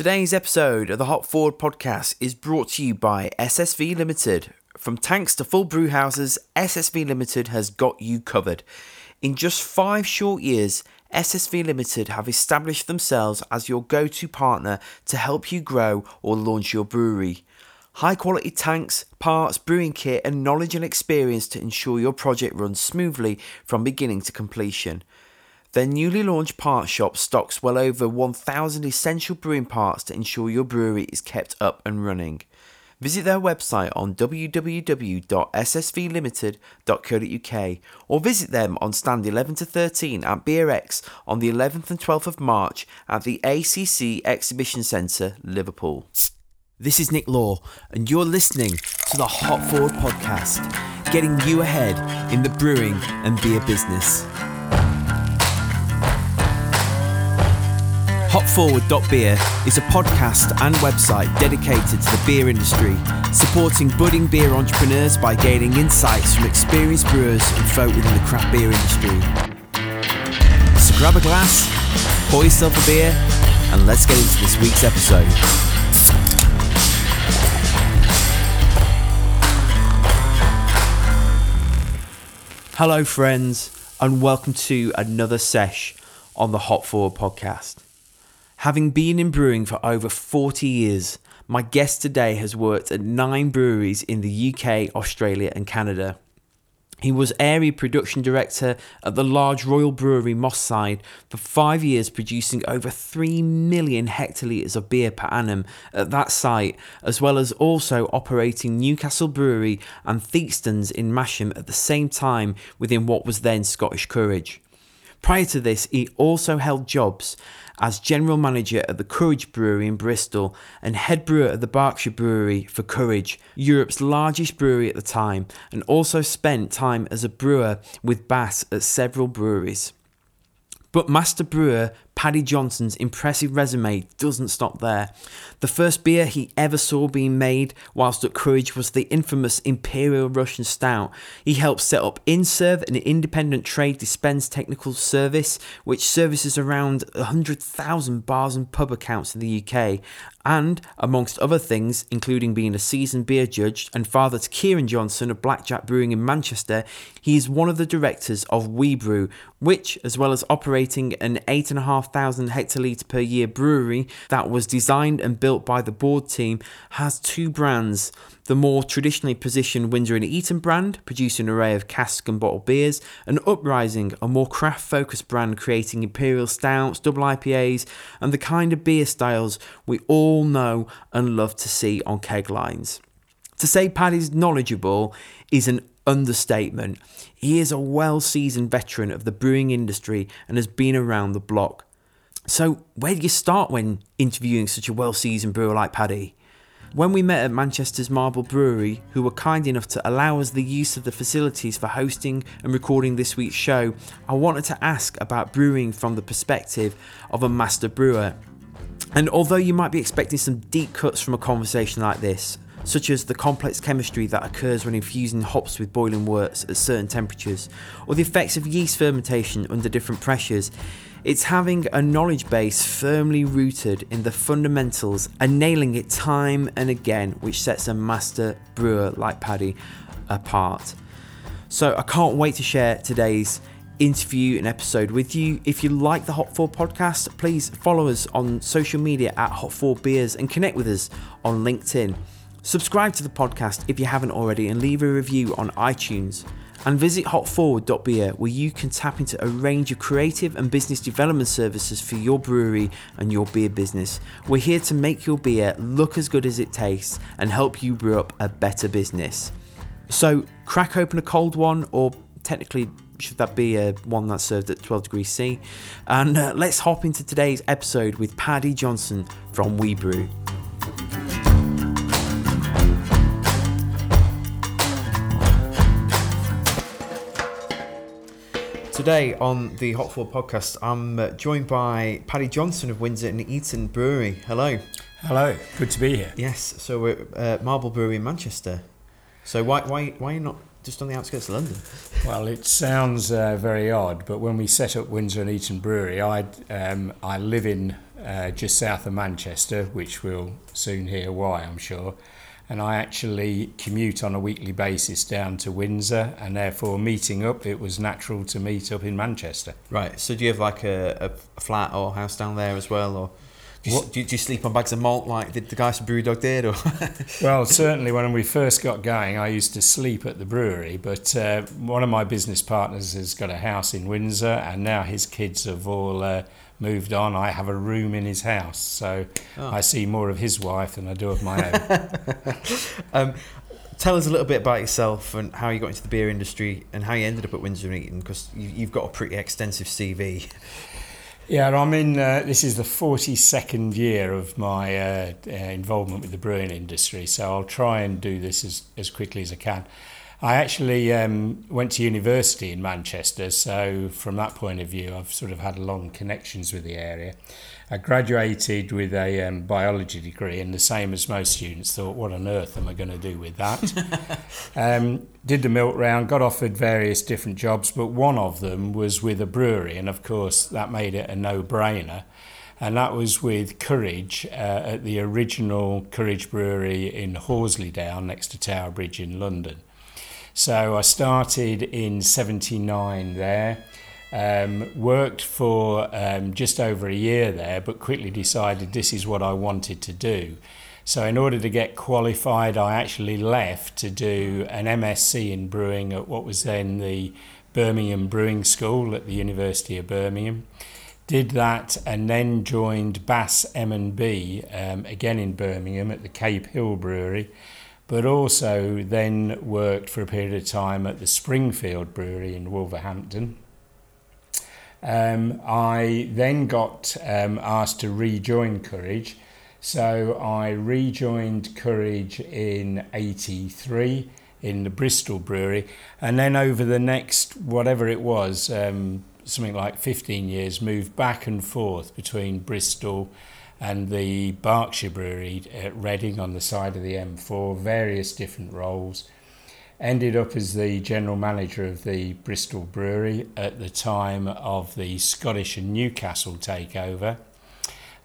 Today's episode of the Hop Forward podcast is brought to you by SSV Limited. From tanks to full brew houses, SSV Limited has got you covered. In just five short years, SSV Limited have established themselves as your go to partner to help you grow or launch your brewery. High quality tanks, parts, brewing kit, and knowledge and experience to ensure your project runs smoothly from beginning to completion. Their newly launched parts shop stocks well over 1,000 essential brewing parts to ensure your brewery is kept up and running. Visit their website on www.ssvlimited.co.uk or visit them on stand 11 to 13 at BeerX on the 11th and 12th of March at the ACC Exhibition Centre, Liverpool. This is Nick Law, and you're listening to the Hop Forward podcast, getting you ahead in the brewing and beer business. Hopforward.beer is a podcast and website dedicated to the beer industry, supporting budding beer entrepreneurs by gaining insights from experienced brewers and folk within the craft beer industry. So grab a glass, pour yourself a beer, and let's get into this week's episode. Hello, friends, and welcome to another sesh on the Hop Forward podcast. Having been in brewing for over 40 years, my guest today has worked at nine breweries in the UK, Australia, and Canada. He was area production director at the large Royal Brewery Moss Side for five years, producing over 3 million hectolitres of beer per annum at that site, as well as also operating Newcastle Brewery and Theakston's in Masham at the same time within what was then Scottish Courage. Prior to this, he also held jobs as general manager at the Courage Brewery in Bristol and head brewer at the Berkshire Brewery for Courage, Europe's largest brewery at the time, and also spent time as a brewer with Bass at several breweries. But Master Brewer Paddy Johnson's impressive resume doesn't stop there. The first beer he ever saw being made whilst at Courage was the infamous Imperial Russian Stout. He helped set up Innserve, an independent trade dispense technical service which services around 100,000 bars and pub accounts in the UK. And, amongst other things, including being a seasoned beer judge and father to Kieran Johnson of Blackjack Brewing in Manchester, he is one of the directors of We Brew, which, as well as operating an 8,500 hectolitre per year brewery that was designed and built by the board team, has two brands the more traditionally positioned Windsor and Eton brand, producing an array of cask and bottled beers, and Uprising, a more craft focused brand creating imperial stouts, double IPAs, and the kind of beer styles we all know and love to see on keg lines. To say Paddy's knowledgeable is an understatement. He is a well seasoned veteran of the brewing industry and has been around the block. So, where do you start when interviewing such a well seasoned brewer like Paddy? When we met at Manchester's Marble Brewery, who were kind enough to allow us the use of the facilities for hosting and recording this week's show, I wanted to ask about brewing from the perspective of a master brewer. And although you might be expecting some deep cuts from a conversation like this, such as the complex chemistry that occurs when infusing hops with boiling worts at certain temperatures, or the effects of yeast fermentation under different pressures, it's having a knowledge base firmly rooted in the fundamentals and nailing it time and again, which sets a master brewer like Paddy apart. So I can't wait to share today's interview and episode with you. If you like the Hop Forward podcast, please follow us on social media at Hop Forward Beers and connect with us on LinkedIn. Subscribe to the podcast if you haven't already and leave a review on iTunes and visit hopforward.beer where you can tap into a range of creative and business development services for your brewery and your beer business. We're here to make your beer look as good as it tastes and help you brew up a better business. So, crack open a cold one, or technically, should that be a one that's served at 12 degrees C? And uh, let's hop into today's episode with Paddy Johnson from We Today on the Hop Forward podcast, I'm uh, joined by Paddy Johnson of Windsor and Eton Brewery. Hello. Hello, good to be here. Yes, so we're at uh, Marble Brewery in Manchester. So why why why are you not just on the outskirts of London? Well, it sounds uh, very odd, but when we set up Windsor and Eton Brewery, I um, I live in uh, just south of Manchester, which we'll soon hear why, I'm sure. And I actually commute on a weekly basis down to Windsor, and therefore meeting up, it was natural to meet up in Manchester. Right. So do you have like a, a flat or house down there as well, or? Do you, do you, do you sleep on bags of malt like the, the guys from BrewDog did? Or well, certainly when we first got going, I used to sleep at the brewery. But uh, one of my business partners has got a house in Windsor, and now his kids have all uh, moved on. I have a room in his house, so oh. I see more of his wife than I do of my own. um, tell us a little bit about yourself and how you got into the beer industry and how you ended up at Windsor and Eton, because you've got a pretty extensive CV. Yeah, I'm in. Uh, this is the 42nd year of my uh, uh, involvement with the brewing industry, so I'll try and do this as, as quickly as I can. I actually um, went to university in Manchester, so from that point of view, I've sort of had long connections with the area. I graduated with a um, biology degree, and the same as most students, thought, what on earth am I going to do with that? um, did the milk round, got offered various different jobs, but one of them was with a brewery, and of course, that made it a no brainer. And that was with Courage uh, at the original Courage Brewery in Horselydown next to Tower Bridge in London. So I started in 79 there um, worked for um, just over a year there, but quickly decided this is what I wanted to do. So, in order to get qualified, I actually left to do an MSc in brewing at what was then the Birmingham Brewing School at the University of Birmingham. Did that and then joined Bass M&B um, again in Birmingham at the Cape Hill Brewery, but also then worked for a period of time at the Springfield Brewery in Wolverhampton. Um, I then got um, asked to rejoin Courage. So I rejoined Courage in 83 in the Bristol Brewery. And then over the next, whatever it was, um, something like 15 years, moved back and forth between Bristol and the Berkshire Brewery at Reading on the side of the M4, various different roles ended up as the general manager of the Bristol Brewery at the time of the Scottish and Newcastle takeover.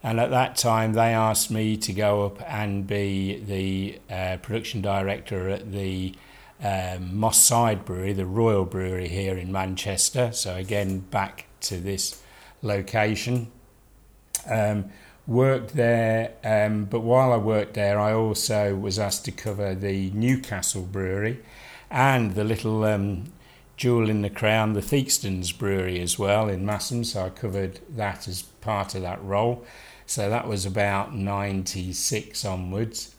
And at that time, they asked me to go up and be the uh, production director at the um, Moss Side Brewery, the Royal Brewery here in Manchester. So, again, back to this location. Um, worked there, um, but while I worked there, I also was asked to cover the Newcastle Brewery and the little um, jewel in the crown, the Theakstons Brewery as well in Masham. So I covered that as part of that role. So that was about 96 onwards.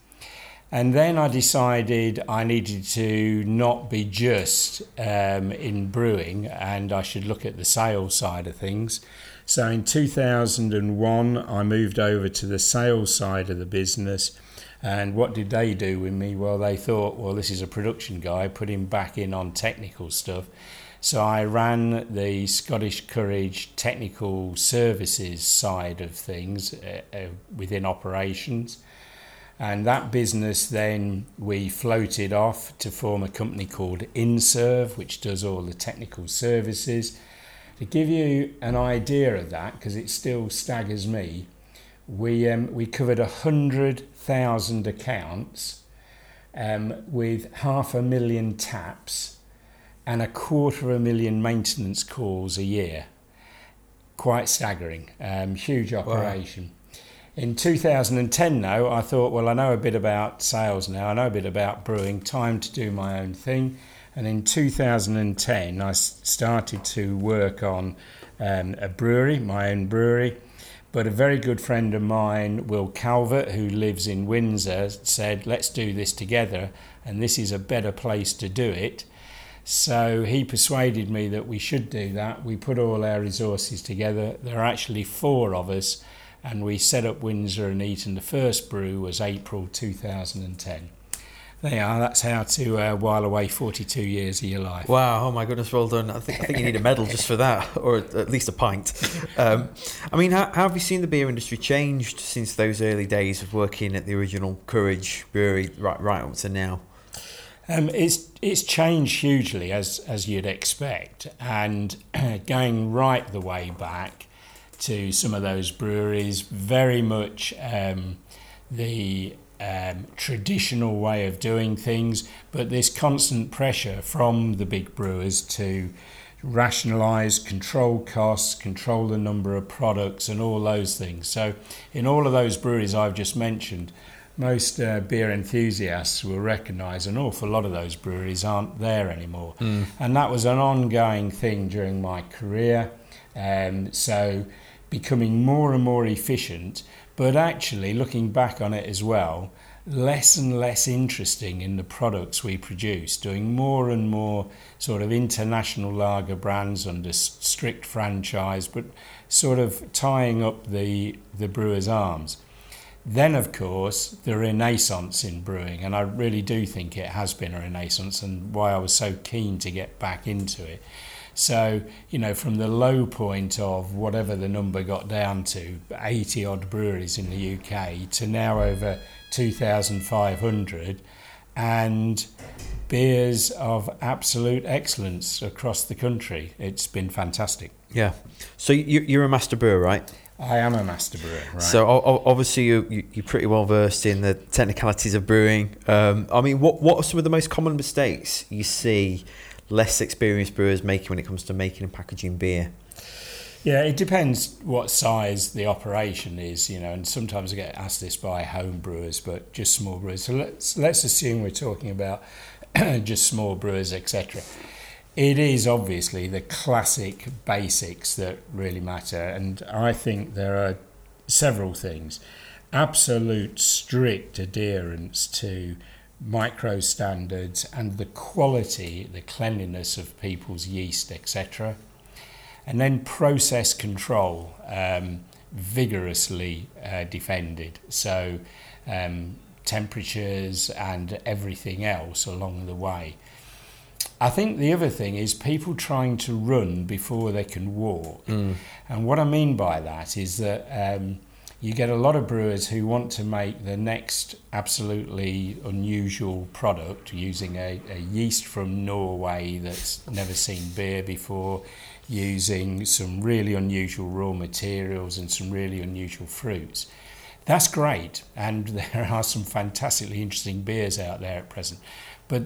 And then I decided I needed to not be just um, in brewing and I should look at the sales side of things. So in 2001, I moved over to the sales side of the business and what did they do with me? Well, they thought, well, this is a production guy, put him back in on technical stuff. So I ran the Scottish Courage technical services side of things uh, uh, within operations. And that business then we floated off to form a company called Innserve, which does all the technical services. To give you an idea of that, because it still staggers me, we, um, we covered a hundred thousand accounts um, with half a million taps and a quarter of a million maintenance calls a year. Quite staggering, um, huge operation. Wow. In 2010, though, I thought, well, I know a bit about sales now, I know a bit about brewing, time to do my own thing. And in 2010, I started to work on um, a brewery, my own brewery but a very good friend of mine, Will Calvert, who lives in Windsor, said, Let's do this together, and this is a better place to do it. So he persuaded me that we should do that. We put all our resources together. There are actually four of us, and we set up Windsor and Eton. The first brew was April 2010. They are. That's how to uh, while away 42 years of your life. Wow. Oh my goodness. Well done. I think, I think you need a medal just for that, or at least a pint. Um, I mean, how, how, have you seen the beer industry changed since those early days of working at the original Courage Brewery right, right up to now? Um, it's it's changed hugely as as you'd expect, and going right the way back to some of those breweries, very much um, the um, traditional way of doing things, but this constant pressure from the big brewers to rationalize, control costs, control the number of products, and all those things. So, in all of those breweries I've just mentioned, most uh, beer enthusiasts will recognise an awful lot of those breweries aren't there anymore. Mm. And that was an ongoing thing during my career. Um, so, becoming more and more efficient, but actually looking back on it as well, less and less interesting in the products we produce, doing more and more sort of international lager brands under strict franchise, but sort of tying up the, the brewer's arms. Then, of course, the renaissance in brewing, and I really do think it has been a renaissance, and why I was so keen to get back into it. So, you know, from the low point of whatever the number got down to, 80 odd breweries in the UK, to now over 2,500 and beers of absolute excellence across the country. It's been fantastic. Yeah. So you're a master brewer, right? I am a master brewer. Right. So obviously you, you're pretty well versed in the technicalities of brewing. Um, I mean, what what are some of the most common mistakes you see less experienced brewers making when it comes to making and packaging beer? Yeah, it depends what size the operation is, you know, and sometimes I get asked this by home brewers, but just small brewers. So let's let's assume we're talking about just small brewers, etc. It is obviously the classic basics that really matter, and I think there are several things. Absolute strict adherence to micro standards and the quality, the cleanliness of people's yeast, etc and then process control um, vigorously uh, defended. So um, temperatures and everything else along the way. I think the other thing is people trying to run before they can walk. Mm. And what I mean by that is that um, you get a lot of brewers who want to make the next absolutely unusual product using a, a yeast from Norway that's never seen beer before, using some really unusual raw materials and some really unusual fruits. That's great, and there are some fantastically interesting beers out there at present. But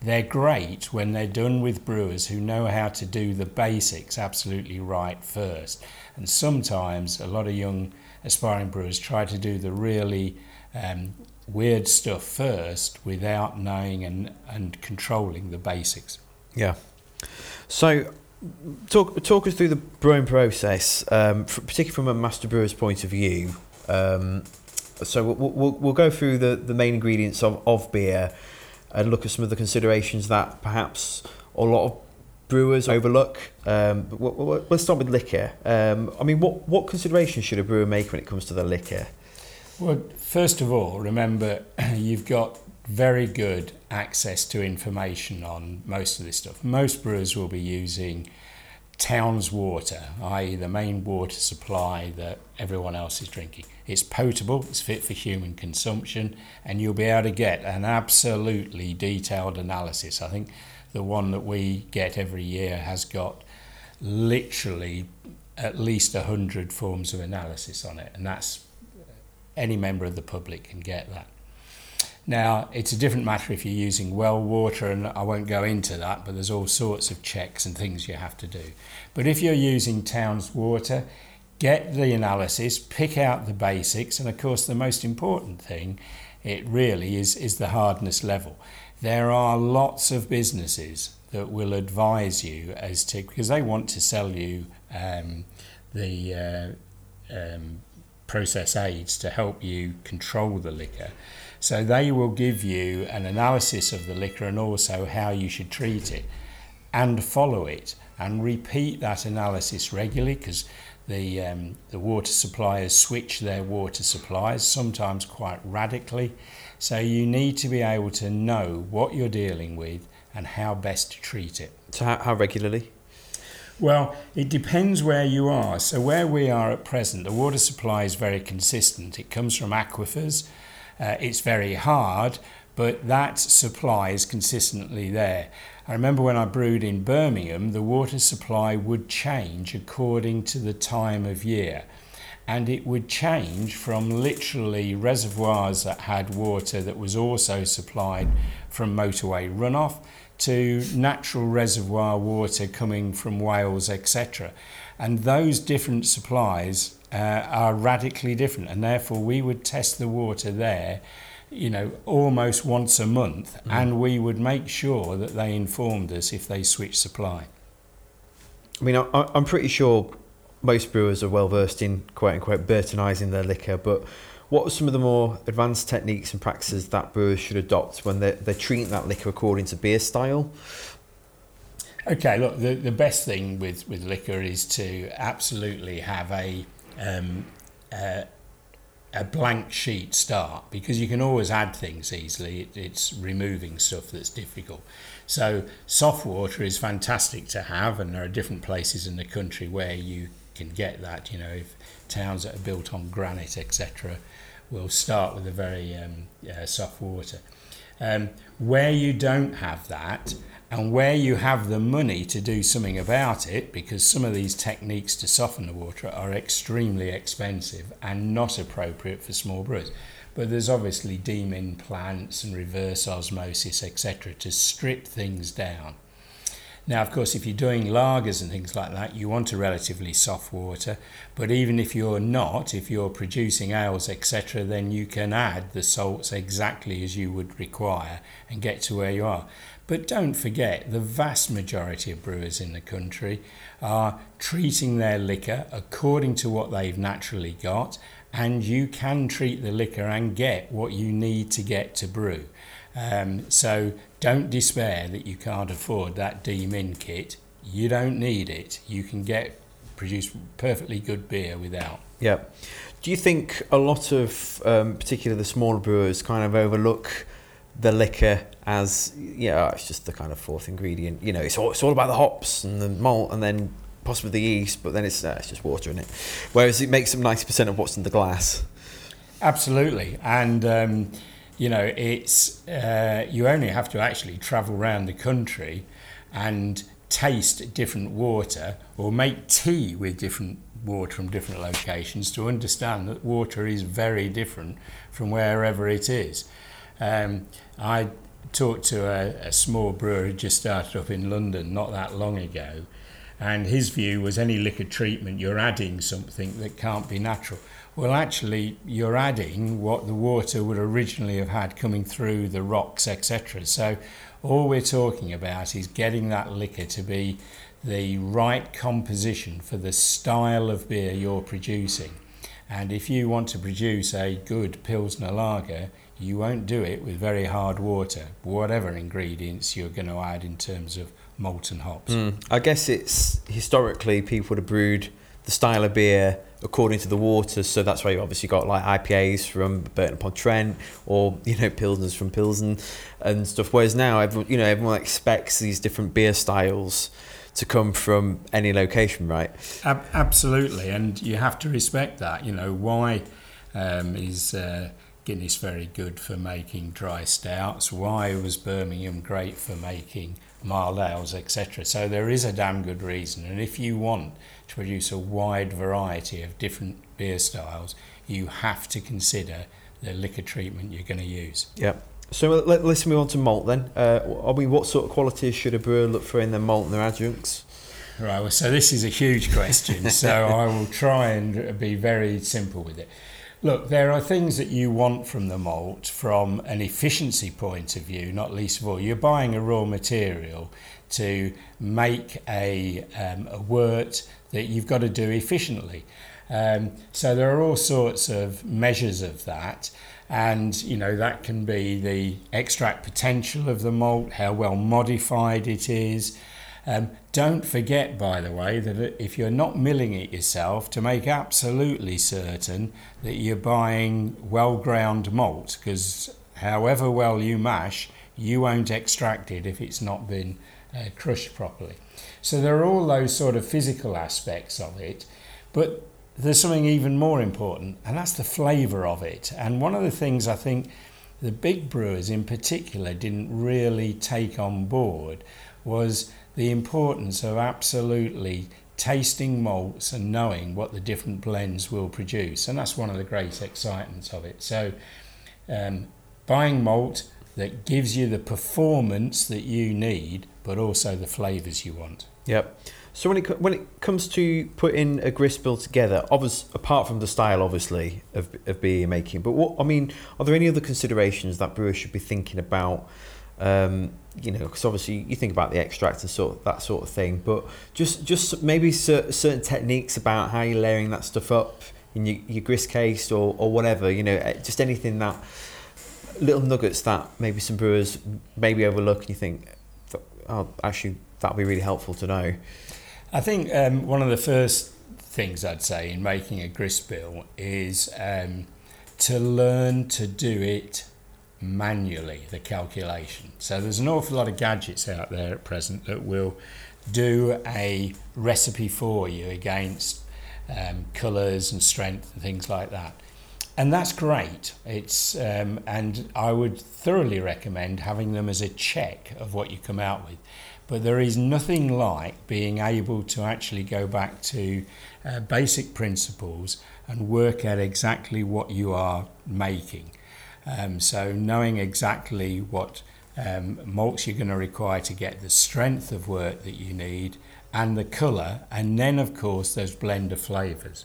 they're great when they're done with brewers who know how to do the basics absolutely right first. And sometimes a lot of young aspiring brewers try to do the really um, weird stuff first without knowing and, and controlling the basics. Yeah. So talk talk us through the brewing process, um, for, particularly from a master brewer's point of view. Um, so we'll, we'll, we'll go through the, the main ingredients of, of beer and look at some of the considerations that perhaps a lot of brewers overlook. Um, we'll, we'll, let's start with liquor. Um, I mean, what, what considerations should a brewer make when it comes to the liquor? Well, first of all, remember you've got very good access to information on most of this stuff. Most brewers will be using town's water, i.e., the main water supply that everyone else is drinking. It's potable, it's fit for human consumption, and you'll be able to get an absolutely detailed analysis. I think the one that we get every year has got literally at least 100 forms of analysis on it, and that's any member of the public can get that. Now, it's a different matter if you're using well water, and I won't go into that, but there's all sorts of checks and things you have to do. But if you're using town's water, get the analysis, pick out the basics, and of course, the most important thing, it really is, is the hardness level. There are lots of businesses that will advise you as to, because they want to sell you um, the uh, um, process aids to help you control the liquor. So they will give you an analysis of the liquor and also how you should treat it and follow it and repeat that analysis regularly because the, um, the water suppliers switch their water supplies, sometimes quite radically. So you need to be able to know what you're dealing with and how best to treat it. So, how, how regularly? Well, it depends where you are. So, where we are at present, the water supply is very consistent. It comes from aquifers uh, it's very hard, but that supply is consistently there. I remember when I brewed in Birmingham, the water supply would change according to the time of year. And it would change from literally reservoirs that had water that was also supplied from motorway runoff to natural reservoir water coming from Wales, etc. And those different supplies uh, are radically different, and therefore we would test the water there you know, almost once a month, mm. and we would make sure that they informed us if they switched supply. I mean, I, I'm pretty sure most brewers are well versed in quote unquote Burtonising their liquor, but what are some of the more advanced techniques and practices that brewers should adopt when they're, they're treating that liquor according to beer style? Okay, look, the, the best thing with, with liquor is to absolutely have a, um, uh, a blank sheet start because you can always add things easily. It, it's removing stuff that's difficult. So, soft water is fantastic to have, and there are different places in the country where you can get that. You know, if towns that are built on granite, etc., will start with a very um, uh, soft water. Um, where you don't have that, and where you have the money to do something about it, because some of these techniques to soften the water are extremely expensive and not appropriate for small brewers. But there's obviously demin plants and reverse osmosis, etc., to strip things down. Now, of course, if you're doing lagers and things like that, you want a relatively soft water. But even if you're not, if you're producing ales, etc., then you can add the salts exactly as you would require and get to where you are. But don't forget, the vast majority of brewers in the country are treating their liquor according to what they've naturally got, and you can treat the liquor and get what you need to get to brew. Um, so don't despair that you can't afford that demin kit. You don't need it. You can get produce perfectly good beer without. Yeah. Do you think a lot of, um, particularly the smaller brewers, kind of overlook the liquor as yeah, it's just the kind of fourth ingredient. You know, it's all, it's all about the hops and the malt, and then possibly the yeast, but then it's uh, it's just water in it. Whereas it makes up ninety percent of what's in the glass. Absolutely, and. Um, you know, it's uh, you only have to actually travel around the country and taste different water or make tea with different water from different locations to understand that water is very different from wherever it is. Um, I talked to a, a small brewer who just started up in London not that long ago, and his view was any liquor treatment, you're adding something that can't be natural. Well, actually, you're adding what the water would originally have had coming through the rocks, etc. So, all we're talking about is getting that liquor to be the right composition for the style of beer you're producing. And if you want to produce a good Pilsner lager, you won't do it with very hard water, whatever ingredients you're going to add in terms of malt and hops. Mm. I guess it's historically people would have brewed the style of beer according to the waters. So that's why you've obviously got like IPAs from Burton upon Trent or you know Pilsners from Pilsen and stuff. Whereas now everyone you know everyone expects these different beer styles to come from any location, right? Ab- absolutely, and you have to respect that. You know why um, is. Uh, Guinness very good for making dry stouts. Why was Birmingham great for making mild ales, etc. So there is a damn good reason. And if you want to produce a wide variety of different beer styles, you have to consider the liquor treatment you're going to use. Yeah. So let, us move on to malt then. Uh, I mean, what sort of qualities should a brewer look for in their malt and their adjuncts? Right, well, so this is a huge question, so I will try and be very simple with it. Look, there are things that you want from the malt from an efficiency point of view, not least of all. You're buying a raw material to make a, um, a wort that you've got to do efficiently. Um, so there are all sorts of measures of that. And, you know, that can be the extract potential of the malt, how well modified it is, um, don't forget, by the way, that if you're not milling it yourself, to make absolutely certain that you're buying well ground malt, because however well you mash, you won't extract it if it's not been uh, crushed properly. So there are all those sort of physical aspects of it, but there's something even more important, and that's the flavour of it. And one of the things I think the big brewers in particular didn't really take on board was the importance of absolutely tasting malts and knowing what the different blends will produce. And that's one of the great excitements of it. So, um, buying malt that gives you the performance that you need, but also the flavours you want. Yep. So when it when it comes to putting a grist bill together, obviously apart from the style, obviously of of beer making, but what I mean, are there any other considerations that brewers should be thinking about? Um, you know, because obviously you think about the extract and sort of that sort of thing, but just just maybe certain techniques about how you're layering that stuff up in your, your grist case or, or whatever. You know, eh, just anything that little nuggets that maybe some brewers maybe overlook, and you think, oh, actually that'd be really helpful to know. I think um, one of the first things I'd say in making a grist bill is um, to learn to do it manually, the calculation. So there's an awful lot of gadgets out there at present that will do a recipe for you against um, colours and strength and things like that. And that's great. It's um, and I would thoroughly recommend having them as a check of what you come out with. But there is nothing like being able to actually go back to uh, basic principles and wort out exactly what you are making. Um, so knowing exactly what um, malts you're going to require to get the strength of work that you need and the colour, and then of course those blender flavours.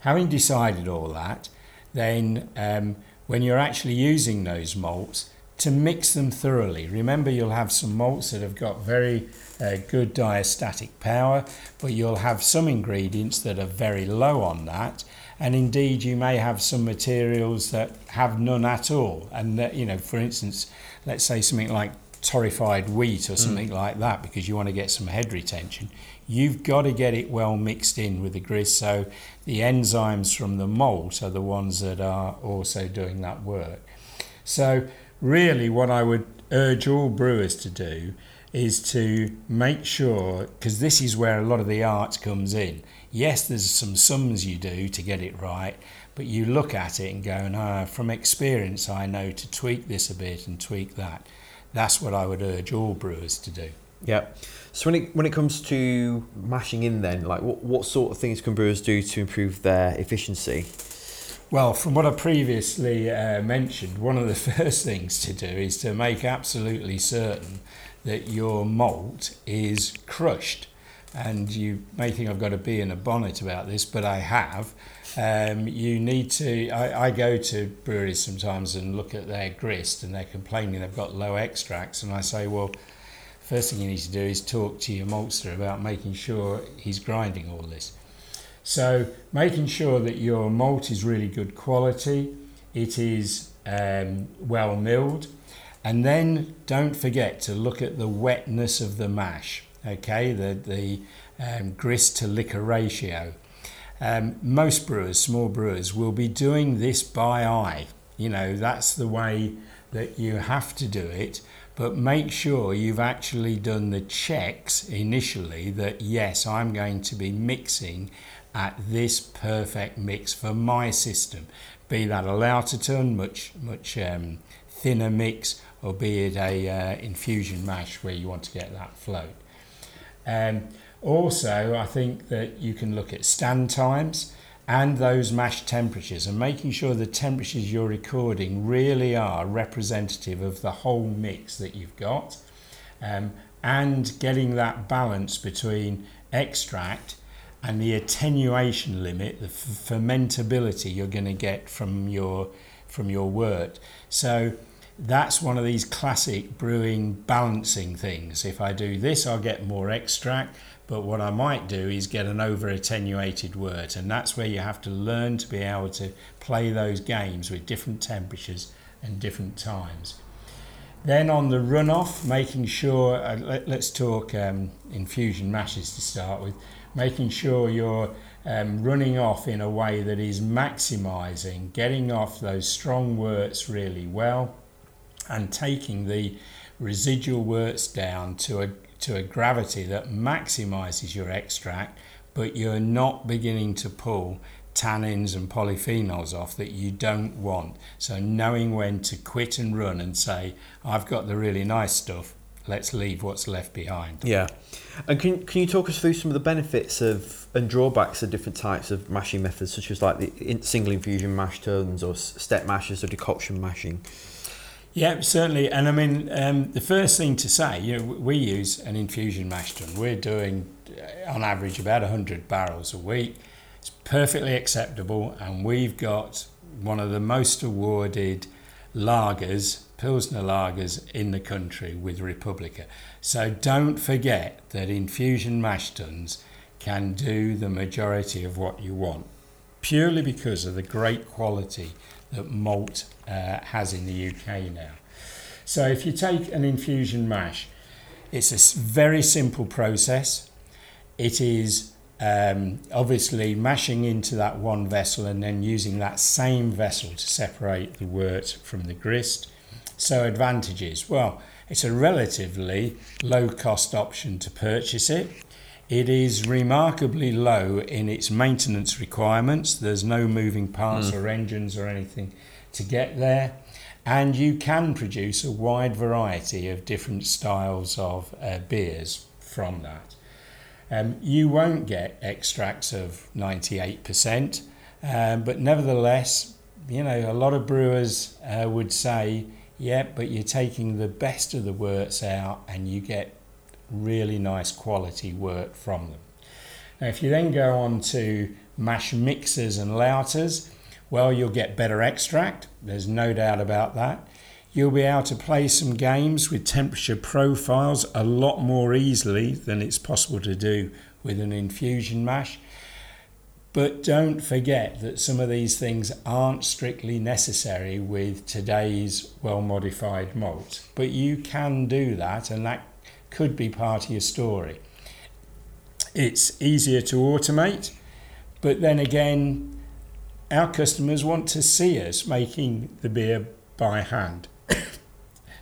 Having decided all that, then um, when you're actually using those malts, to mix them thoroughly. Remember, you'll have some malts that have got very uh, good diastatic power, but you'll have some ingredients that are very low on that. And indeed, you may have some materials that have none at all. And, that, you know, for instance, let's say something like torrefied wheat or mm. something mm. like that, because you want to get some head retention. You've got to get it well mixed in with the grist. So the enzymes from the malt are the ones that are also doing that work. So really what I would urge all brewers to do is to make sure, because this is where a lot of the art comes in. Yes, there's some sums you do to get it right, but you look at it and go, no, from experience, I know to tweak this a bit and tweak that. That's what I would urge all brewers to do. Yeah. So when it when it comes to mashing in, then like what what sort of things can brewers do to improve their efficiency? Well, from what I previously uh, mentioned, one of the first things to do is to make absolutely certain that your malt is crushed. And you may think I've got to be in a bonnet about this, but I have. Um, you need to. I, I go to breweries sometimes and look at their grist, and they're complaining they've got low extracts, and I say, well, first thing you need to do is talk to your maltster about making sure he's grinding all this. So making sure that your malt is really good quality, it is um, well milled, and then don't forget to look at the wetness of the mash. Okay, the the um, grist to liquor ratio. Um, most brewers, small brewers, will be doing this by eye. You know that's the way that you have to do it but make sure you've actually done the checks initially that yes, I'm going to be mixing at this perfect mix for my system, be that a Lauter tun, much much um, thinner mix, or be it a uh, infusion mash where you want to get that float. Um, also, I think that you can look at stand times and those mash temperatures and making sure the temperatures you're recording really are representative of the whole mix that you've got um, and getting that balance between extract and the attenuation limit, the f- fermentability you're going to get from your from your wort. So that's one of these classic brewing balancing things. If I do this, I'll get more extract, but what I might do is get an over attenuated wort, and that's where you have to learn to be able to play those games with different temperatures and different times. Then on the runoff, making sure, uh, let, us talk um, infusion mashes to start with making sure you're um, running off in a way that is maximizing, getting off those strong worts really well, and taking the residual worts down to a, to a gravity that maximizes your extract, but you're not beginning to pull tannins and polyphenols off that you don't want. So knowing when to quit and run and say, I've got the really nice stuff, let's leave what's left behind. Yeah. And can, can you talk us through some of the benefits of and drawbacks of different types of mashing methods, such as like the single infusion mash tuns or step mashes or decoction mashing? Yeah, certainly. And I mean, um, the first thing to say, you know, we use an infusion mash tun. We're doing, uh, on average, about 100 barrels a week. It's perfectly acceptable, and we've got one of the most awarded lagers, Pilsner lagers, in the country with Republika. So don't forget that infusion mash tuns can do the majority of what you want, purely because of the great quality that malt uh, has in the UK now. So if you take an infusion mash, it's a very simple process. It is um, obviously mashing into that one vessel and then using that same vessel to separate the wort from the grist. So advantages, well, it's a relatively low cost option to purchase it. It is remarkably low in its maintenance requirements. There's no moving parts mm. or engines or anything to get there. And you can produce a wide variety of different styles of uh, beers from that. Um, you won't get extracts of 98%, um, but nevertheless, you know, a lot of brewers uh, would say, yeah, but you're taking the best of the worts out and you get really nice quality wort from them. Now, if you then go on to mash mixers and lauters, well, you'll get better extract, there's no doubt about that. You'll be able to play some games with temperature profiles a lot more easily than it's possible to do with an infusion mash. But don't forget that some of these things aren't strictly necessary with today's well modified malt. But you can do that, and that could be part of your story. It's easier to automate, but then again, our customers want to see us making the beer by hand.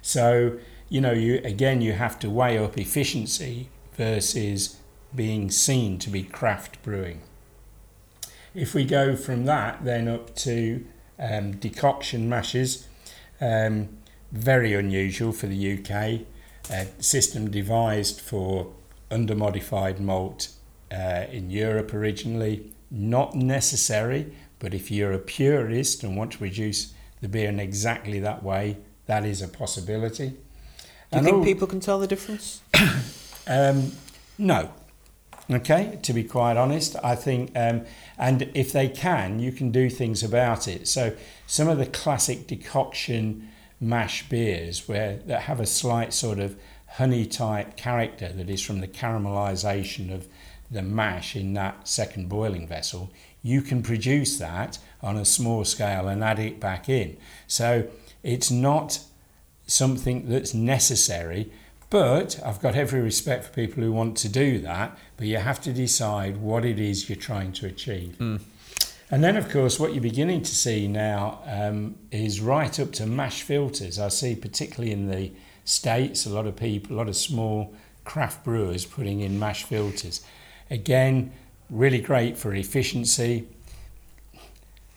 so, you know, you again you have to weigh up efficiency versus being seen to be craft brewing. If we go from that then up to um, decoction mashes, um, very unusual for the UK a system devised for undermodified malt uh, in Europe originally. Not necessary, but if you're a purist and want to produce the beer in exactly that way, that is a possibility. Do you and think all, people can tell the difference? um, no. Okay, to be quite honest, I think, um, and if they can, you can do things about it. So, some of the classic decoction mash beers where that have a slight sort of honey type character that is from the caramelization of the mash in that second boiling vessel, you can produce that on a small scale and add it back in. So it's not something that's necessary, but I've got every respect for people who want to do that, but you have to decide what it is you're trying to achieve. Mm. And then, of course, what you're beginning to see now um, is right up to mash filters. I see, particularly in the States, a lot of people, a lot of small craft brewers putting in mash filters. Again, really great for efficiency,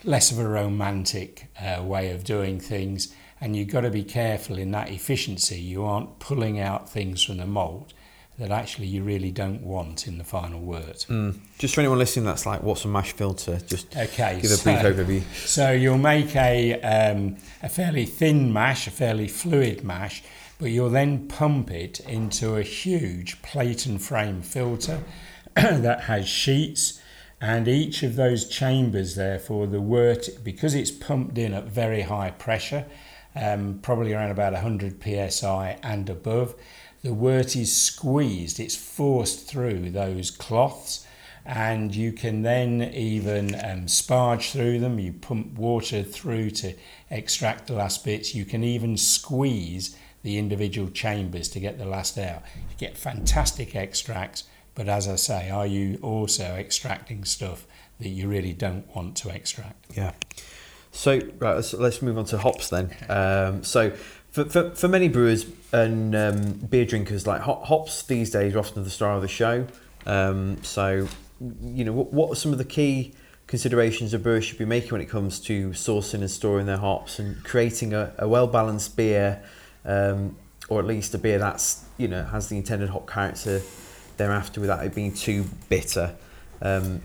less of a romantic uh, way of doing things. And you've got to be careful in that efficiency. You aren't pulling out things from the malt that actually you really don't want in the final wort. Mm. Just for anyone listening, that's like what's a mash filter? Just okay, give a brief so, overview. So you'll make a um, a fairly thin mash, a fairly fluid mash, but you'll then pump it into a huge plate and frame filter that has sheets. And each of those chambers, therefore, the wort, because it's pumped in at very high pressure, um, probably around about 100 psi and above, the wort is squeezed, it's forced through those cloths, and you can then even um, sparge through them. You pump water through to extract the last bits. You can even squeeze the individual chambers to get the last out. You get fantastic extracts, but as I say, are you also extracting stuff that you really don't want to extract? Yeah. So right, let's, let's move on to hops then. Um, so for, for, for many brewers and um, beer drinkers, like hops these days are often the star of the show. Um, so, you know, what, what are some of the key considerations a brewer should be making when it comes to sourcing and storing their hops and creating a, a well balanced beer, um, or at least a beer that's you know has the intended hop character thereafter without it being too bitter. Um,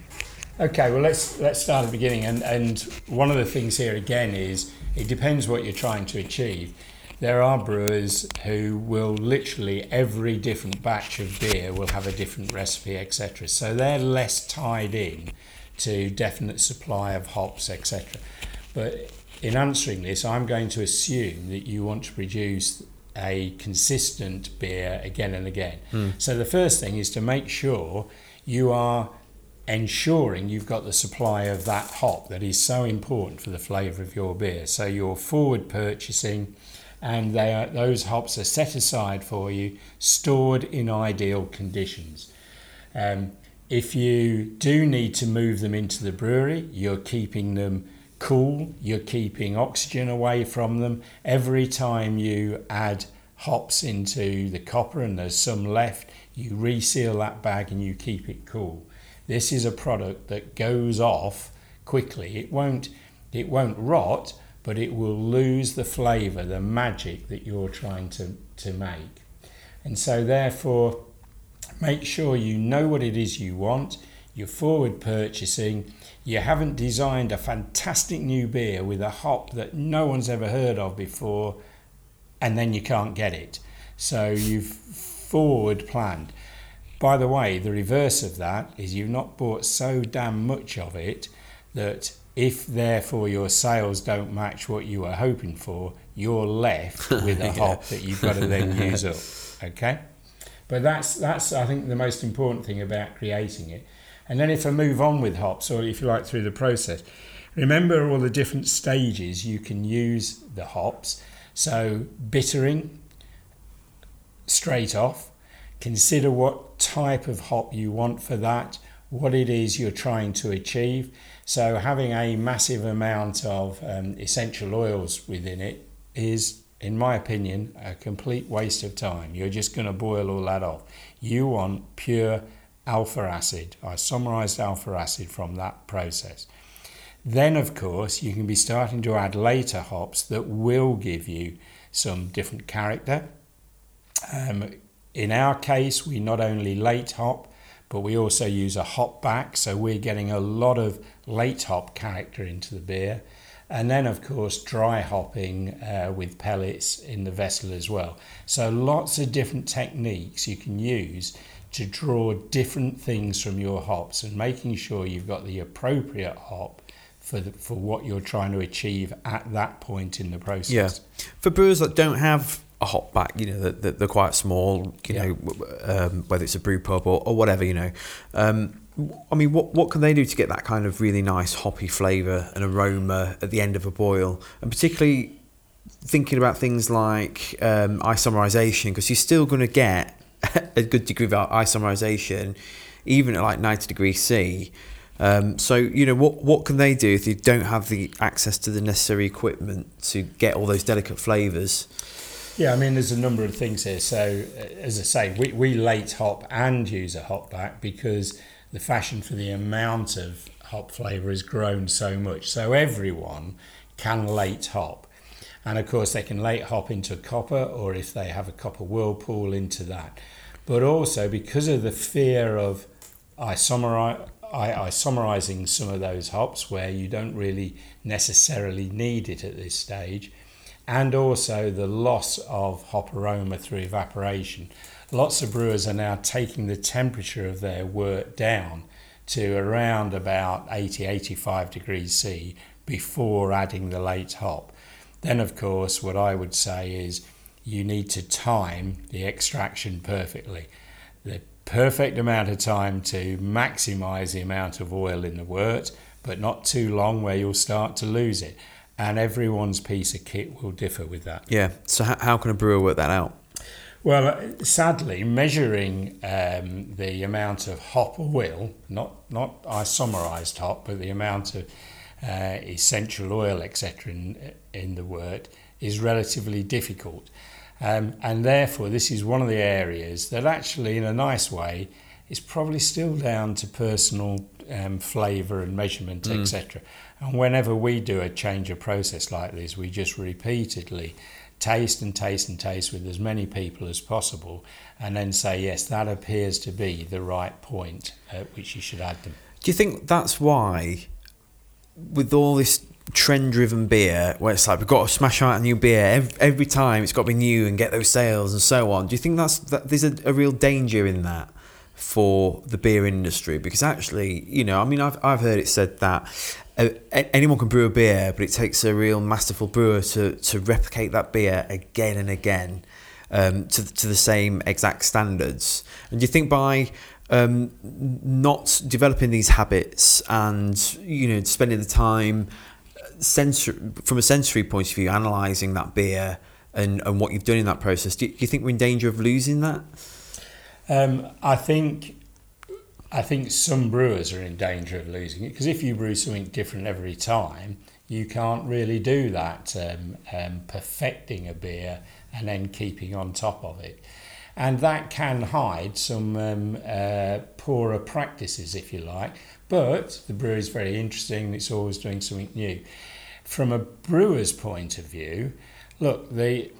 okay, well let's let's start at the beginning, and and one of the things here again is it depends what you're trying to achieve. There are brewers who will literally every different batch of beer will have a different recipe, etc. So they're less tied in to definite supply of hops, etc. But in answering this, I'm going to assume that you want to produce a consistent beer again and again. Mm. So the first thing is to make sure you are ensuring you've got the supply of that hop that is so important for the flavour of your beer. So you're forward purchasing and they are, those hops are set aside for you, stored in ideal conditions. Um, if you do need to move them into the brewery, you're keeping them cool, you're keeping oxygen away from them. Every time you add hops into the copper and there's some left, you reseal that bag and you keep it cool. This is a product that goes off quickly. It won't it won't rot, but it will lose the flavour, the magic that you're trying to, to make. And so therefore Make sure you know what it is you want, you're forward purchasing, you haven't designed a fantastic new beer with a hop that no one's ever heard of before, and then you can't get it. So you've forward planned. By the way, the reverse of that is you've not bought so damn much of it that if therefore your sales don't match what you were hoping for, you're left with a yeah. hop that you've got to then use up. Okay? But that's that's I think the most important thing about creating it. And then if I move on with hops, or if you like through the process, remember all the different stages you can use the hops. So bittering, straight off. Consider what type of hop you want for that, what it is you're trying to achieve. So having a massive amount of um, essential oils within it is in my opinion, a complete waste of time. You're just going to boil all that off. You want pure alpha acid, isomerized alpha acid from that process. Then, of course, you can be starting to add later hops that will give you some different character. Um, in our case, we not only late hop, but we also use a hop back, so we're getting a lot of late hop character into the beer and then of course dry hopping uh, with pellets in the vessel as well. So lots of different techniques you can use to draw different things from your hops and making sure you've got the appropriate hop for the, for what you're trying to achieve at that point in the process. Yeah, for brewers that don't have a hop back, you know, that they're quite small, you yeah. know, um, whether it's a brew pub or, or whatever, you know. Um, I mean, what what can they do to get that kind of really nice hoppy flavour and aroma at the end of a boil, and particularly thinking about things like um, isomerization, because you're still going to get a good degree of isomerization, even at like 90 degrees C. Um, so you know what what can they do if they don't have the access to the necessary equipment to get all those delicate flavours? Yeah, I mean, there's a number of things here. So, uh, as I say, we, we late hop and use a hop back because the fashion for the amount of hop flavour has grown so much. So everyone can late hop. And of course, they can late hop into copper, or if they have a copper whirlpool, into that. But also, because of the fear of I isomerizing some of those hops where you don't really necessarily need it at this stage, and also the loss of hop aroma through evaporation lots of brewers are now taking the temperature of their wort down to around about 80 85 degrees C before adding the late hop. Then, of course, what I would say is you need to time the extraction perfectly. The perfect amount of time to maximize the amount of oil in the wort, but not too long where you'll start to lose it. And everyone's piece of kit will differ with that. Yeah. So, how can a brewer work that out? Well, sadly, measuring um, the amount of hop oil, not not isomerized hop, but the amount of uh, essential oil, etc., in, in the wort, is relatively difficult. Um, and therefore, this is one of the areas that actually, in a nice way, is probably still down to personal um, flavour and measurement, Mm. etc. And whenever we do a change of process like this, we just repeatedly taste and taste and taste with as many people as possible, and then say, yes, that appears to be the right point at which you should add them. Do you think that's why, with all this trend-driven beer, where it's like we've got to smash out a new beer every, every time, it's got to be new and get those sales and so on. Do you think that's that there's a, a real danger in that for the beer industry? Because actually, you know, I mean, I've I've heard it said that. Uh, a- anyone can brew a beer, but it takes a real masterful brewer to, to replicate that beer again and again um, to, to the same exact standards. And do you think by um, not developing these habits and you know spending the time sensor, from a sensory point of view analysing that beer and, and what you've done in that process, do you, do you think we're in danger of losing that? Um, I think I think some brewers are in danger of losing it because if you brew something different every time, you can't really do that, um, um, perfecting a beer and then keeping on top of it. And that can hide some um, uh, poorer practices, if you like. But the brewery is very interesting, it's always doing something new. From a brewer's point of view, look, the,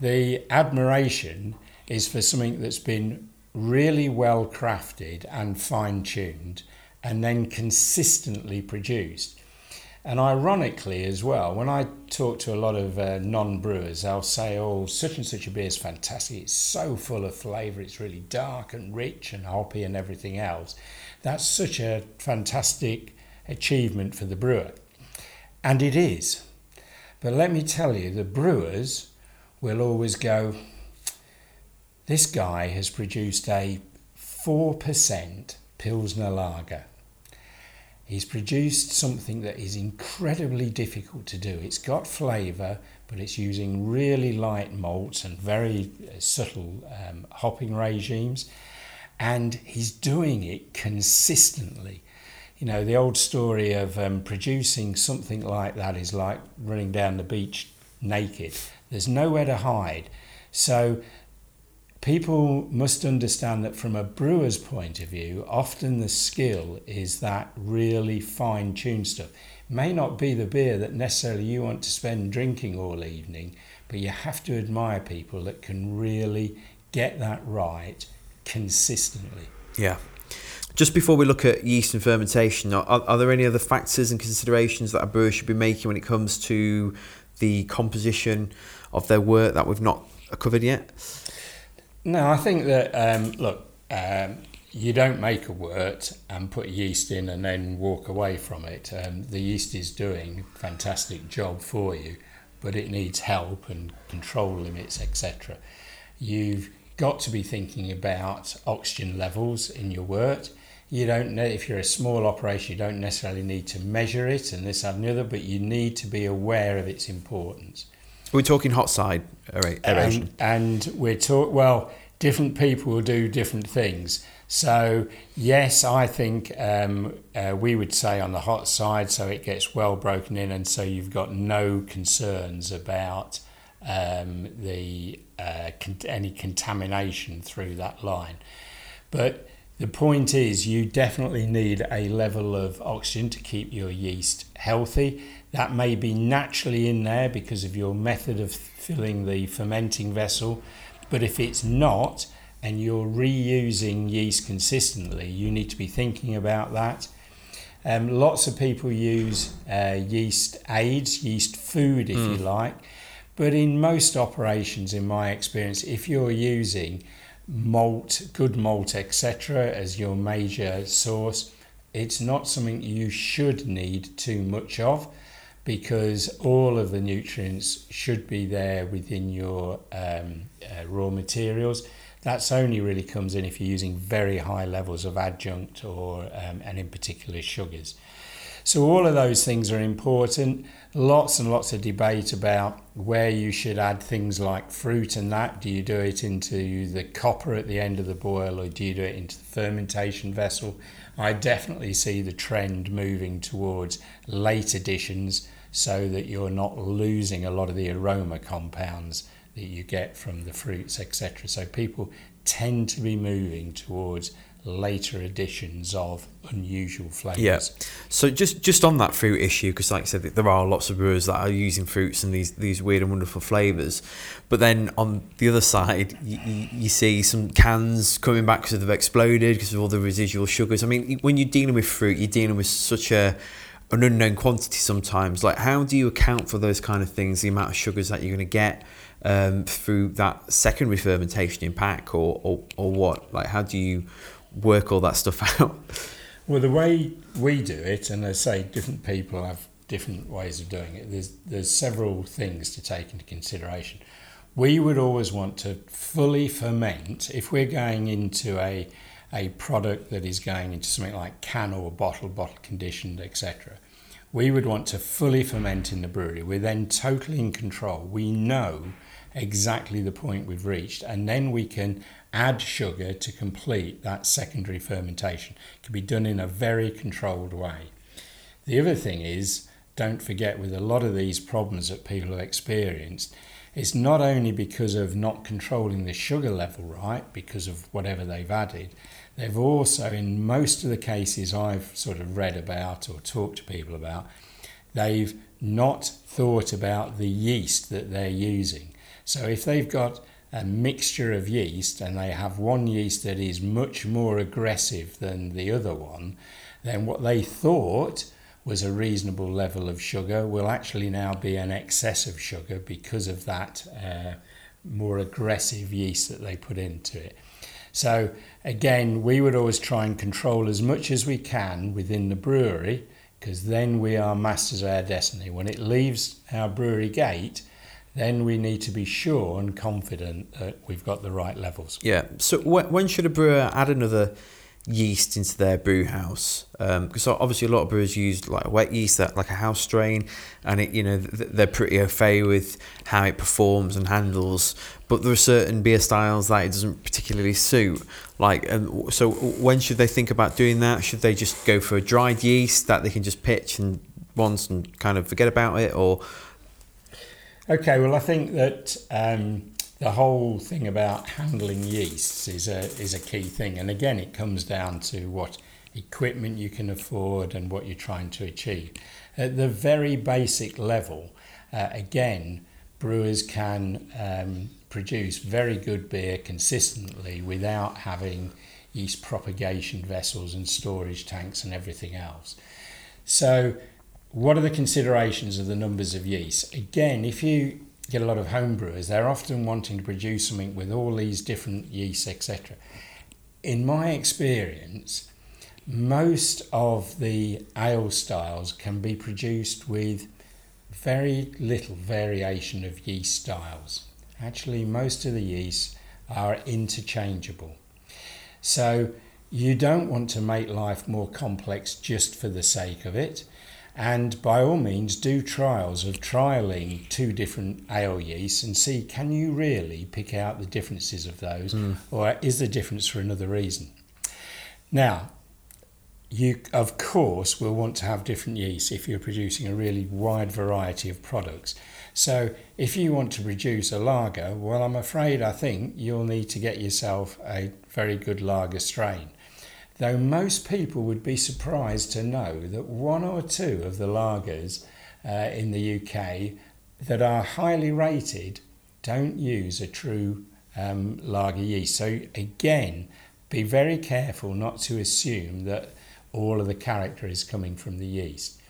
the admiration is for something that's been really well crafted and fine tuned and then consistently produced. And ironically, as well, when I talk to a lot of uh, non brewers, they'll say, Oh, such and such a beer is fantastic. It's so full of flavour. It's really dark and rich and hoppy and everything else. That's such a fantastic achievement for the brewer. And it is. But let me tell you, the brewers will always go, This guy has produced a 4% Pilsner lager. He's produced something that is incredibly difficult to do. It's got flavour, but it's using really light malts and very uh, subtle um, hopping regimes. And he's doing it consistently. You know, the old story of um, producing something like that is like running down the beach naked. There's nowhere to hide. So people must understand that from a brewer's point of view, often the skill is that really fine tuned stuff. It may not be the beer that necessarily you want to spend drinking all evening, but you have to admire people that can really get that right consistently. Yeah. Just before we look at yeast and fermentation, are, are there any other factors and considerations that a brewer should be making when it comes to the composition of their wort that we've not covered yet? No, I think that um, look, um, you don't make a wort and put yeast in and then walk away from it. Um, the yeast is doing a fantastic job for you, but it needs help and control limits, etc. You've got to be thinking about oxygen levels in your wort. You don't know if you're a small operation, you don't necessarily need to measure it and this and the other, but you need to be aware of its importance. We're talking hot side aera- aeration. And, and we're taught, well, different people will do different things. So, yes, I think um, uh, we would say on the hot side, so it gets well broken in, and so you've got no concerns about um, the uh, con- any contamination through that line. But the point is, you definitely need a level of oxygen to keep your yeast healthy. That may be naturally in there because of your method of filling the fermenting vessel. But if it's not, and you're reusing yeast consistently, you need to be thinking about that. Um, lots of people use uh, yeast aids, yeast food, if you like. But in most operations, in my experience, if you're using malt, good malt, etc., as your major source, it's not something you should need too much of because all of the nutrients should be there within your um, uh, raw materials. That's only really comes in if you're using very high levels of adjunct or, um, and in particular, sugars. So, all of those things are important. Lots and lots of debate about where you should add things like fruit and that. Do you do it into the copper at the end of the boil or do you do it into the fermentation vessel? I definitely see the trend moving towards late additions so that you're not losing a lot of the aroma compounds that you get from the fruits, etc. So, people tend to be moving towards later additions of unusual flavours. Yeah. So just just on that fruit issue, because like I said, there are lots of brewers that are using fruits and these these weird and wonderful flavors. But then on the other side, you, you see some cans coming back because they've exploded because of all the residual sugars. I mean, when you're dealing with fruit, you're dealing with such a an unknown quantity sometimes. Like, how do you account for those kind of things? The amount of sugars that you're going to get um, through that secondary fermentation in pack, or, or or what? Like, how do you work all that stuff out? Well, the way we do it, and I say different people have different ways of doing it. There's there's several things to take into consideration. We would always want to fully ferment if we're going into a a product that is going into something like can or bottle, bottle conditioned, etc. We would want to fully ferment in the brewery. We're then totally in control. We know exactly the point we've reached, and then we can add sugar to complete that secondary fermentation. It can be done in a very controlled way. The other thing is, don't forget with a lot of these problems that people have experienced, it's not only because of not controlling the sugar level right, because of whatever they've added, they've also, in most of the cases I've sort of read about or talked to people about, they've not thought about the yeast that they're using. So if they've got a mixture of yeast and they have one yeast that is much more aggressive than the other one, then what they thought was a reasonable level of sugar will actually now be an excess of sugar because of that uh, more aggressive yeast that they put into it. So, again, we would always try and control as much as we can within the brewery because then we are masters of our destiny. When it leaves our brewery gate, then we need to be sure and confident that we've got the right levels. Yeah. So when should a brewer add another yeast into their brew house? Because um, obviously a lot of brewers use like wet yeast, that like a house strain, and it you know they're pretty au fait with how it performs and handles. But there are certain beer styles that it doesn't particularly suit. Like, um, so when should they think about doing that? Should they just go for a dried yeast that they can just pitch and once and kind of forget about it, or Okay, well, I think that um, the whole thing about handling yeasts is a is a key thing, and again, it comes down to what equipment you can afford and what you're trying to achieve. At the very basic level, uh, again, brewers can um, produce very good beer consistently without having yeast propagation vessels and storage tanks and everything else. So what are the considerations of the numbers of yeast? Again, if you get a lot of home brewers, they're often wanting to produce something with all these different yeasts, etc. In my experience, most of the ale styles can be produced with very little variation of yeast styles. Actually, most of the yeasts are interchangeable. So, you don't want to make life more complex just for the sake of it. And by all means, do trials of trialing two different ale yeasts and see can you really pick out the differences of those, mm. or is the difference for another reason? Now, you of course will want to have different yeasts if you're producing a really wide variety of products. So, if you want to produce a lager, well, I'm afraid I think you'll need to get yourself a very good lager strain though most people would be surprised to know that one or two of the lagers uh, in the UK that are highly rated don't use a true um, lager yeast. So, again, be very careful not to assume that all of the character is coming from the yeast.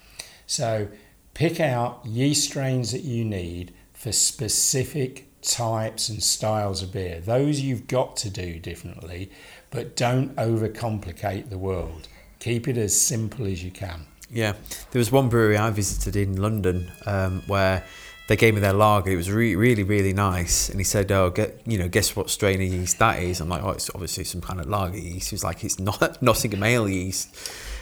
So, pick out yeast strains that you need for specific types and styles of beer. Those you've got to do differently but don't overcomplicate the world. Keep it as simple as you can. Yeah, there was one brewery I visited in London um, where they gave me their lager. It was re- really, really nice. And he said, "Oh, get you know, guess what strain of yeast that is?" I'm like, "Oh, it's obviously some kind of lager yeast." He was like, "It's not Nottingham ale yeast,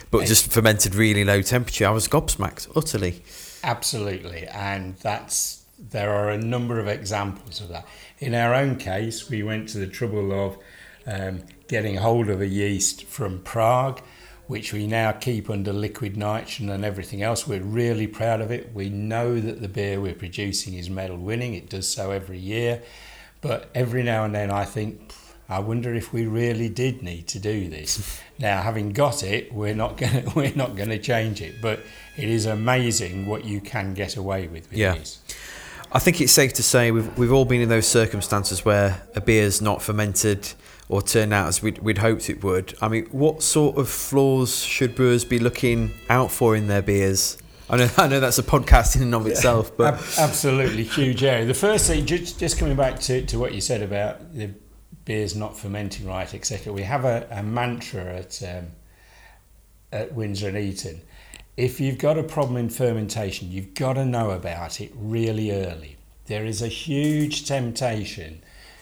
but just fermented really low temperature." I was gobsmacked utterly. Absolutely, and that's there are a number of examples of that. In our own case, we went to the trouble of um, getting hold of a yeast from Prague, which we now keep under liquid nitrogen and everything else. We're really proud of it. We know that the beer we're producing is medal winning, it does so every year. But every now and then I think, I wonder if we really did need to do this. now, having got it, we're not going to we're not going to change it. But it is amazing what you can get away with with Yeah. this. I think it's safe to say we've we've all been in those circumstances where a beer's not fermented or turned out as we'd, we'd hoped it would. I mean, what sort of flaws should brewers be looking out for in their beers? I know, I know that's a podcast in and of itself, but Ab- absolutely huge area. The first thing, just, just coming back to, to what you said about the beers not fermenting right, etc. We have a, a mantra at um, at Windsor and Eton. If you've got a problem in fermentation, you've got to know about it really early. There is a huge temptation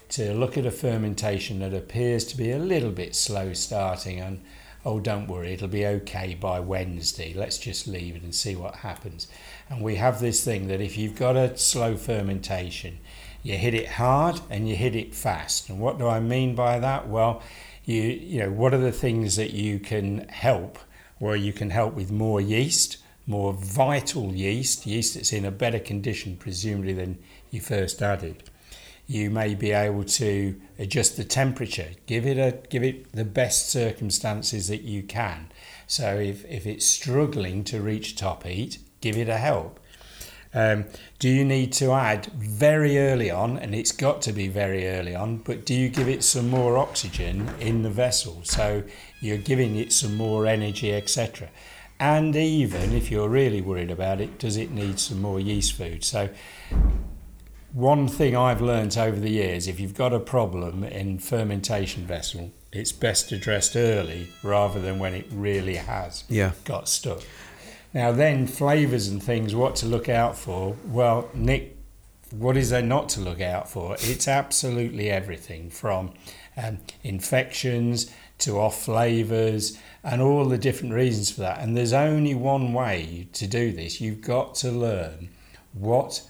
to look at a fermentation that appears to be a little bit slow starting and oh don't worry it'll be okay by Wednesday. Let's just leave it and see what happens. And we have this thing that if you've got a slow fermentation you hit it hard and you hit it fast. And what do I mean by that? Well you you know what are the things that you can help? Well you can help with more yeast more vital yeast yeast that's in a better condition presumably than you first added you may be able to adjust the temperature. Give it a give it the best circumstances that you can. So if, if it's struggling to reach top heat give it a help. Um, do you need to add very early on and it's got to be very early on but do you give it some more oxygen in the vessel? So you're giving it some more energy etc and even if you're really worried about it does it need some more yeast food? So one thing I've learnt over the years, if you've got a problem in fermentation vessel, it's best addressed early rather than when it really has yeah, got stuck. Now then, flavours and things, what to look out for? Well, Nick, what is there not to look out for? It's absolutely everything from um, infections to off flavours and all the different reasons for that. And there's only one way to do this. You've got to learn what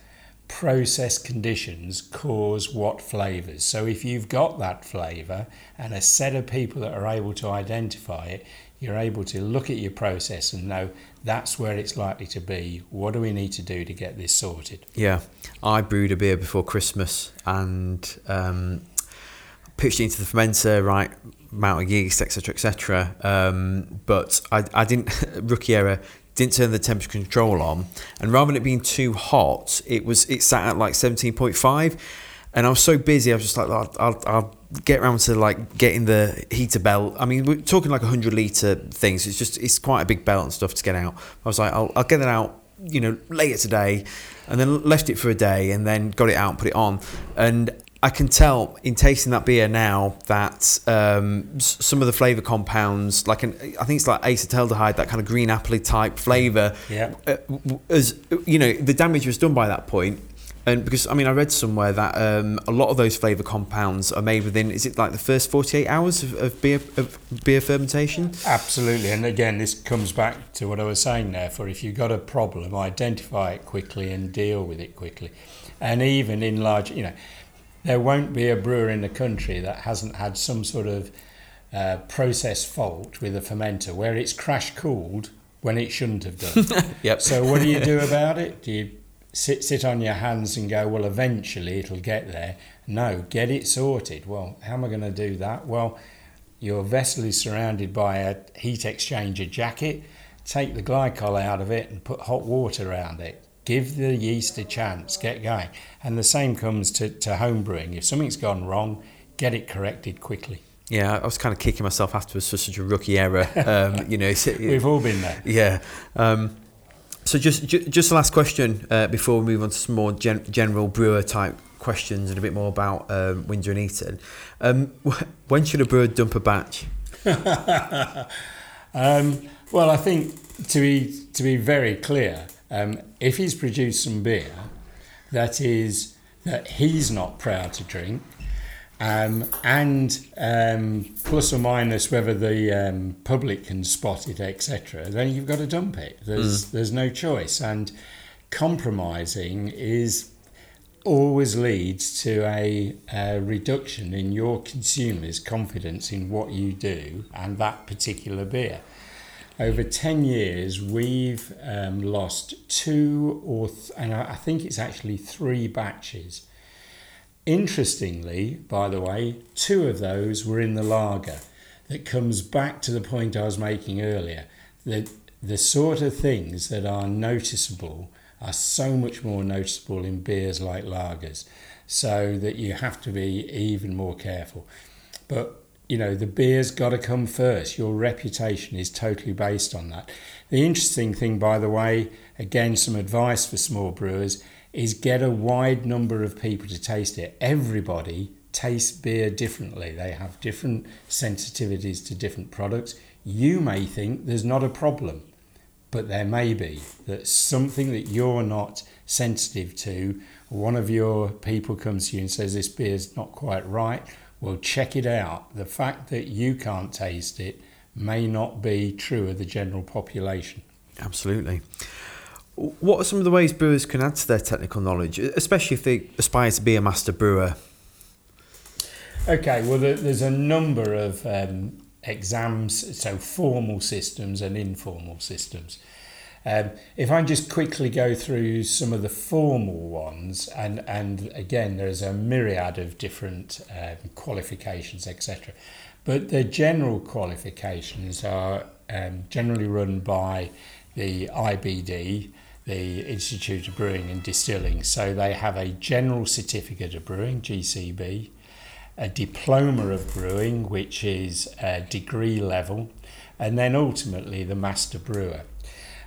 process conditions cause what flavours. So if you've got that flavour and a set of people that are able to identify it, you're able to look at your process and know that's where it's likely to be. What do we need to do to get this sorted? yeah. I brewed a beer before Christmas and um, pitched it into the fermenter, right amount of yeast, etc., etc. Um, but I, I didn't rookie error. Didn't turn the temperature control on, and rather than it being too hot, it was it sat at like seventeen point five, and I was so busy. I was just like, I'll, I'll, I'll get around to like getting the heater belt. I mean, we're talking like a hundred liter things. it's just it's quite a big belt and stuff to get out. I was like, I'll, I'll get it out, you know, later today, and then left it for a day, and then got it out and put it on, and I can tell in tasting that beer now that um, some of the flavour compounds, like an, I think it's like acetaldehyde, that kind of green appley type flavour, Yeah. uh, as you know, the damage was done by that point. And because I mean, I read somewhere that um, a lot of those flavour compounds are made within, is it like the first forty eight hours of, of beer of beer fermentation? Absolutely. And again, this comes back to what I was saying there for if you've got a problem, identify it quickly and deal with it quickly. And even in large, you know, there won't be a brewer in the country that hasn't had some sort of uh, process fault with a fermenter where it's crash cooled when it shouldn't have done. Yep. So what do you do about it? Do you sit sit on your hands and go, well, eventually it'll get there? No, get it sorted. Well, how am I going to do that? Well, your vessel is surrounded by a heat exchanger jacket. Take the glycol out of it and put hot water around it. Give the yeast a chance. Get going. And the same comes to, to home brewing. If something's gone wrong, get it corrected quickly. Yeah, I was kind of kicking myself afterwards for such a rookie error. Um, you know, We've all been there. Yeah. Um, so just ju- just the last question uh, before we move on to some more gen- general brewer type questions and a bit more about um, Windsor and Eton. Um, wh- when should a brewer dump a batch? Um, well, I think to be to be very clear, um, if he's produced some beer that is that he's not proud to drink, um, and um, plus or minus whether the um, public can spot it, etc., then you've got to dump it. There's there's no choice, and compromising is always leads to a, a reduction in your consumers' confidence in what you do and that particular beer. Over 10 years, we've um, lost two or, th- and I think it's actually three batches Interestingly, by the way, two of those were in the lager. That comes back to the point I was making earlier that the sort of things that are noticeable are so much more noticeable in beers like lagers, so that you have to be even more careful. But you know, the beer's got to come first. Your reputation is totally based on that. The interesting thing, by the way, again, some advice for small brewers is get a wide number of people to taste it. Everybody tastes beer differently, they have different sensitivities to different products. You may think there's not a problem, but there may be that something that you're not sensitive to, one of your people comes to you and says this beer's not quite right. Well, check it out. The fact that you can't taste it may not be true of the general population. Absolutely. What are some of the ways brewers can add to their technical knowledge, especially if they aspire to be a master brewer? Okay, well, there's a number of um, exams, so formal systems and informal systems. Um, if I just quickly go through some of the formal ones, and, and again, there's a myriad of different um, qualifications, etc. But the general qualifications are um, generally run by the IBD, the Institute of Brewing and Distilling. So they have a General Certificate of Brewing, GCB, a Diploma of Brewing, which is a degree level, and then ultimately the Master Brewer.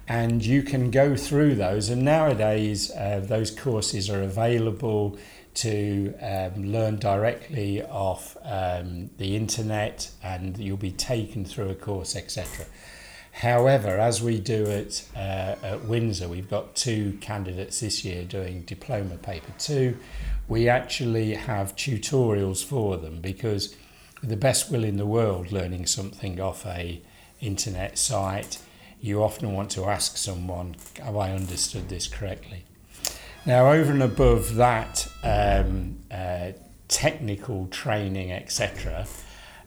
And you can go through those, and nowadays uh, those courses are available to um, learn directly off um, the internet, and you'll be taken through a course, etc. However, as we do it uh, at Windsor, we've got two candidates this year doing diploma paper two. We actually have tutorials for them because the best will in the world learning something off a internet site, you often want to ask someone, have I understood this correctly? Now, over and above that um, uh, technical training, etc.,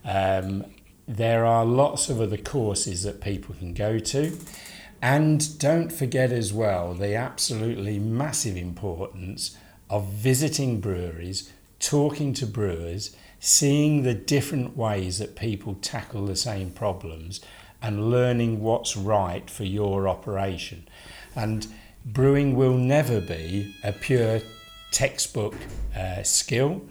um, there are lots of other courses that people can go to. And don't forget as well the absolutely massive importance of visiting breweries, talking to brewers, seeing the different ways that people tackle the same problems, and learning what's right for your operation. And brewing will never be a pure textbook uh, skill.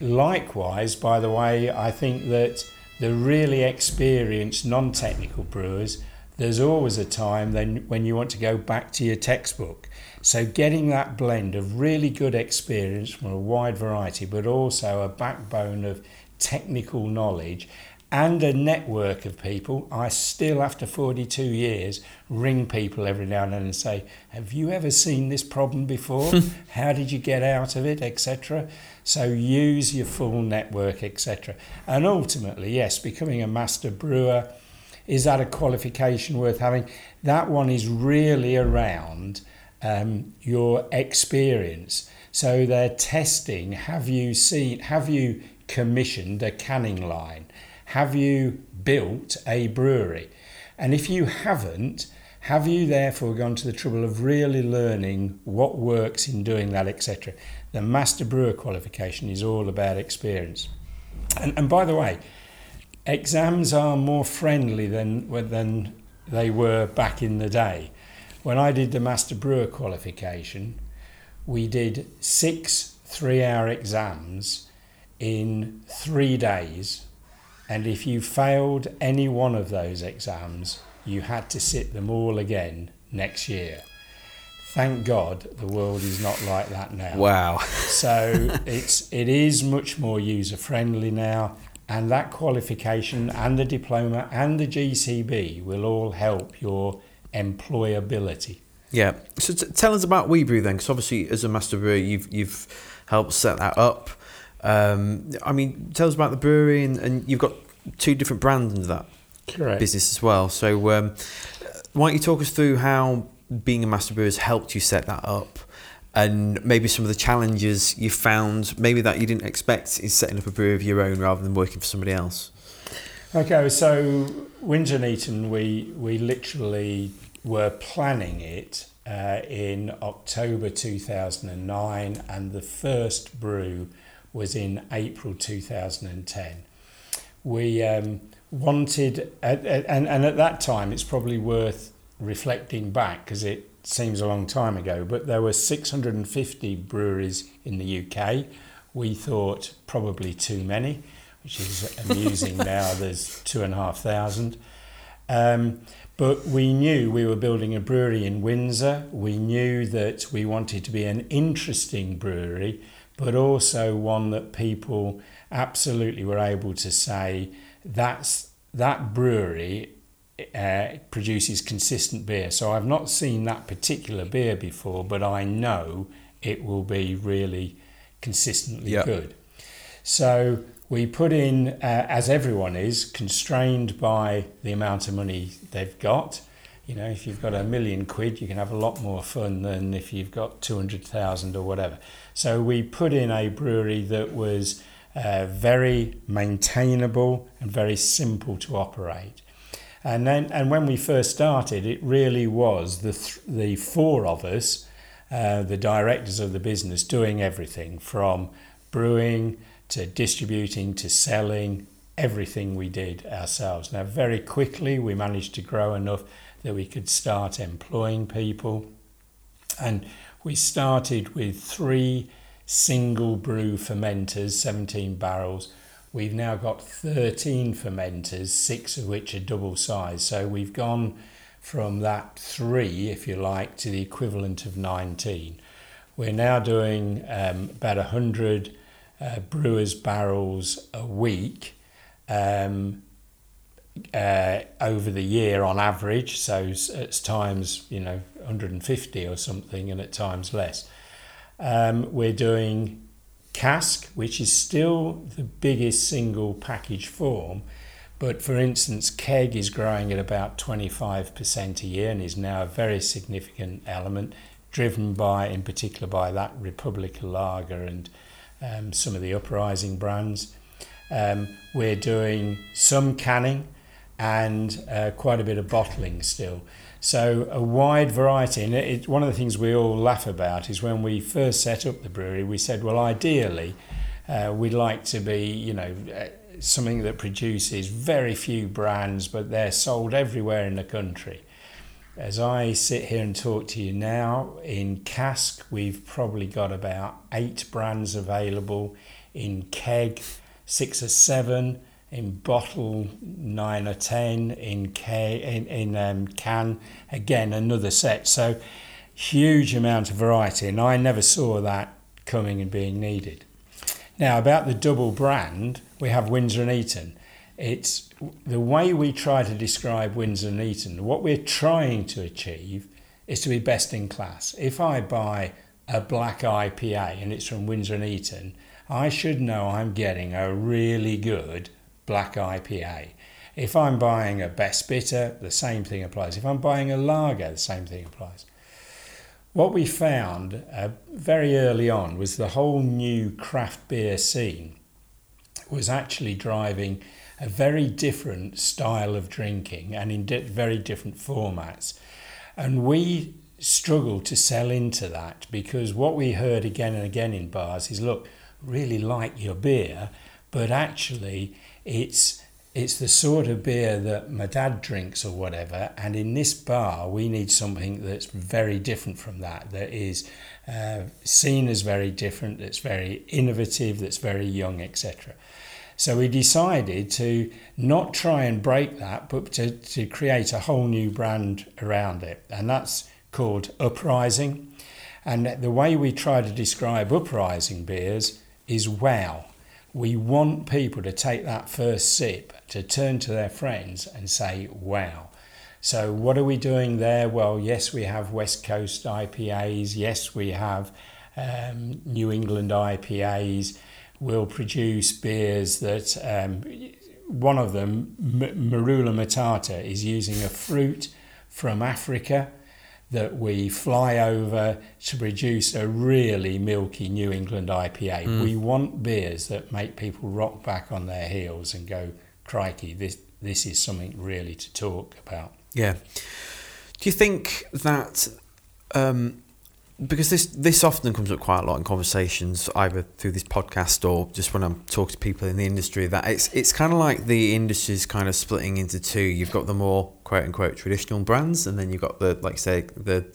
Likewise, by the way, I think that the really experienced non technical brewers, there's always a time then when you want to go back to your textbook. So, getting that blend of really good experience from a wide variety, but also a backbone of technical knowledge and a network of people. I still, after 42 years, ring people every now and then and say, Have you ever seen this problem before? How did you get out of it, etc.? So use your full network, etc. And ultimately, yes, becoming a master brewer is that a qualification worth having? That one is really around um, your experience. So they're testing have you seen, have you commissioned a canning line? Have you built a brewery? And if you haven't, have you therefore gone to the trouble of really learning what works in doing that, etc.? The master brewer qualification is all about experience. And, and by the way, exams are more friendly than, than they were back in the day. When I did the master brewer qualification, we did six three hour exams in three days and if you failed any one of those exams, you had to sit them all again next year. Thank God the world is not like that now. Wow. so it's it is much more user friendly now and that qualification and the diploma and the GCB will all help your employability. Yeah. So t- tell us about WeBrew then, because obviously as a master brewer, you've you've helped set that up. Um, I mean, tell us about the brewery, and, and you've got two different brands under that Correct. business as well. So, um, why don't you talk us through how being a master brewer has helped you set that up? And maybe some of the challenges you found, maybe that you didn't expect, is setting up a brewery of your own rather than working for somebody else. Okay, so Windsor and Eton, we we literally were planning it uh, in October 2009, and the first brew was in April 2010. We um, wanted, and, and at that time, it's probably worth reflecting back because it seems a long time ago, but there were 650 breweries in the UK. We thought probably too many, which is amusing now. There's two and a half thousand. Um, but we knew we were building a brewery in Windsor. We knew that we wanted to be an interesting brewery, but also one that people absolutely were able to say that's that brewery uh, produces consistent beer. So I've not seen that particular beer before, but I know it will be really consistently yep. good. So we put in, uh, as everyone is, constrained by the amount of money they've got. You know, if you've got a million quid, you can have a lot more fun than if you've got 200,000 or whatever. So we put in a brewery that was uh, very maintainable and very simple to operate. And then, and when we first started, it really was the th- the four of us, uh, the directors of the business, doing everything from brewing to distributing to selling, everything we did ourselves. Now, very quickly, we managed to grow enough that we could start employing people. And we started with three single brew fermenters, 17 barrels. We've now got 13 fermenters, six of which are double size. So we've gone from that three, if you like, to the equivalent of 19. We're now doing um, about 100 uh, brewers barrels a week um, uh, over the year on average. So at times, you know, 150 or something, and at times less. Um, we're doing cask, which is still the biggest single package form. But for instance, keg is growing at about 25% a year and is now a very significant element, driven by, in particular, by that Republika Lager and um, some of the uprising brands. Um, we're doing some canning and uh, quite a bit of bottling still. So a wide variety. And it, one of the things we all laugh about is when we first set up the brewery, we said, well, ideally, uh, we'd like to be, you know, uh, something that produces very few brands, but they're sold everywhere in the country. As I sit here and talk to you now, in cask, we've probably got about eight brands available. In keg, six or seven. In bottle, nine or ten. In, K, in, in um, can, again, another set. So, huge amount of variety, and I never saw that coming and being needed. Now, about the double brand, we have Windsor and Eton it's the way we try to describe Windsor and Eton, what we're trying to achieve is to be best in class. If I buy a black IPA and it's from Windsor and Eton, I should know I'm getting a really good black IPA. If I'm buying a best bitter, the same thing applies. If I'm buying a lager, the same thing applies. What we found uh, very early on was the whole new craft beer scene was actually driving a very different style of drinking and in di- very different formats. And we struggled to sell into that because what we heard again and again in bars is look, really like your beer, but actually it's it's the sort of beer that my dad drinks or whatever. And in this bar, we need something that's very different from that, that is uh, seen as very different, that's very innovative, that's very young, etc. So we decided to not try and break that, but to, to create a whole new brand around it. And that's called Uprising. And the way we try to describe Uprising beers is wow. We want people to take that first sip, to turn to their friends and say, wow. So, what are we doing there? Well, yes, we have West Coast IPAs. Yes, we have um, New England IPAs We'll produce beers that um, one of them, Marula Matata, is using a fruit from Africa that we fly over to produce a really milky New England IPA. Mm. We want beers that make people rock back on their heels and go, crikey, this, this is something really to talk about. Yeah. Do you think that Um, because this this often comes up quite a lot in conversations, either through this podcast or just when I'm talking to people in the industry. That it's it's kind of like the industry's kind of splitting into two. You've got the more quote unquote traditional brands, and then you've got the like say the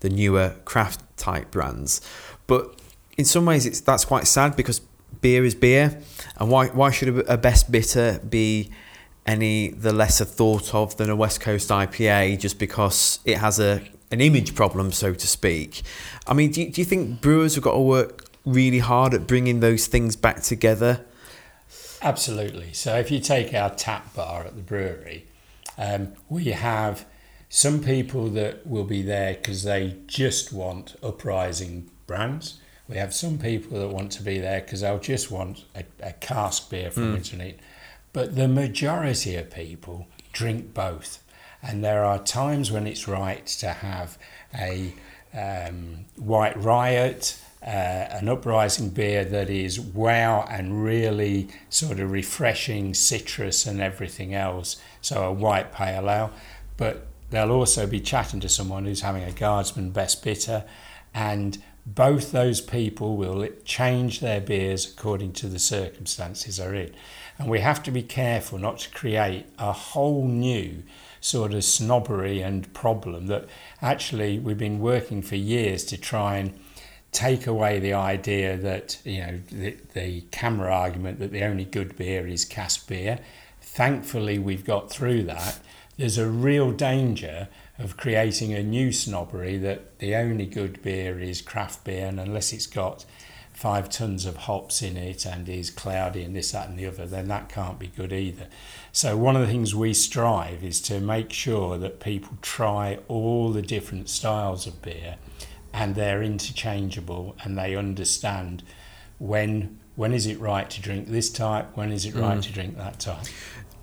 the newer craft type brands. But in some ways, it's that's quite sad because beer is beer, and why why should a, a best bitter be any the lesser thought of than a West Coast IPA just because it has a an image problem, so to speak. I mean, do you, do you think brewers have got to work really hard at bringing those things back together? Absolutely. So if you take our tap bar at the brewery, um, we have some people that will be there because they just want uprising brands. We have some people that want to be there because they'll just want a, a cask beer from mm. But the majority of people drink both. And there are times when it's right to have a um, White Riot, uh, an uprising beer that is wow and really sort of refreshing, citrus and everything else. So a white pale ale. But they'll also be chatting to someone who's having a guardsman best bitter and both those people will change their beers according to the circumstances they're in. And we have to be careful not to create a whole new sort of snobbery and problem that actually we've been working for years to try and take away the idea that you know the, the CAMRA argument that the only good beer is cask beer. Thankfully, we've got through that. There's a real danger of creating a new snobbery that the only good beer is craft beer, and unless it's got five tons of hops in it and is cloudy and this, that, and the other, then that can't be good either. So, one of the things we strive is to make sure that people try all the different styles of beer and they're interchangeable and they understand when when is it right to drink this type, when is it right mm. to drink that type.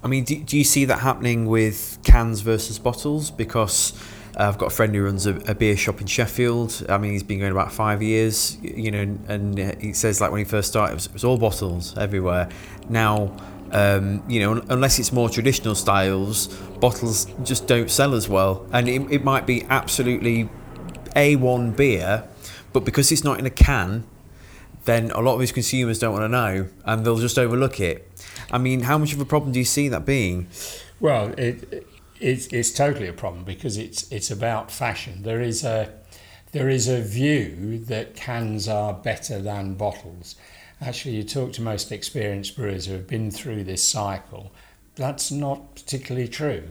I mean, do, do you see that happening with cans versus bottles? Because uh, I've got a friend who runs a, a, beer shop in Sheffield. I mean, he's been going about five years, you know, and he says like when he first started, it was, it was all bottles everywhere. Now, um, you know, unless it's more traditional styles, bottles just don't sell as well. And it, it might be absolutely A1 beer, but because it's not in a can, then a lot of his consumers don't want to know and they'll just overlook it. I mean, how much of a problem do you see that being? Well, it, it's, it's totally a problem because it's it's about fashion. There is a there is a view that cans are better than bottles. Actually, you talk to most experienced brewers who have been through this cycle. That's not particularly true.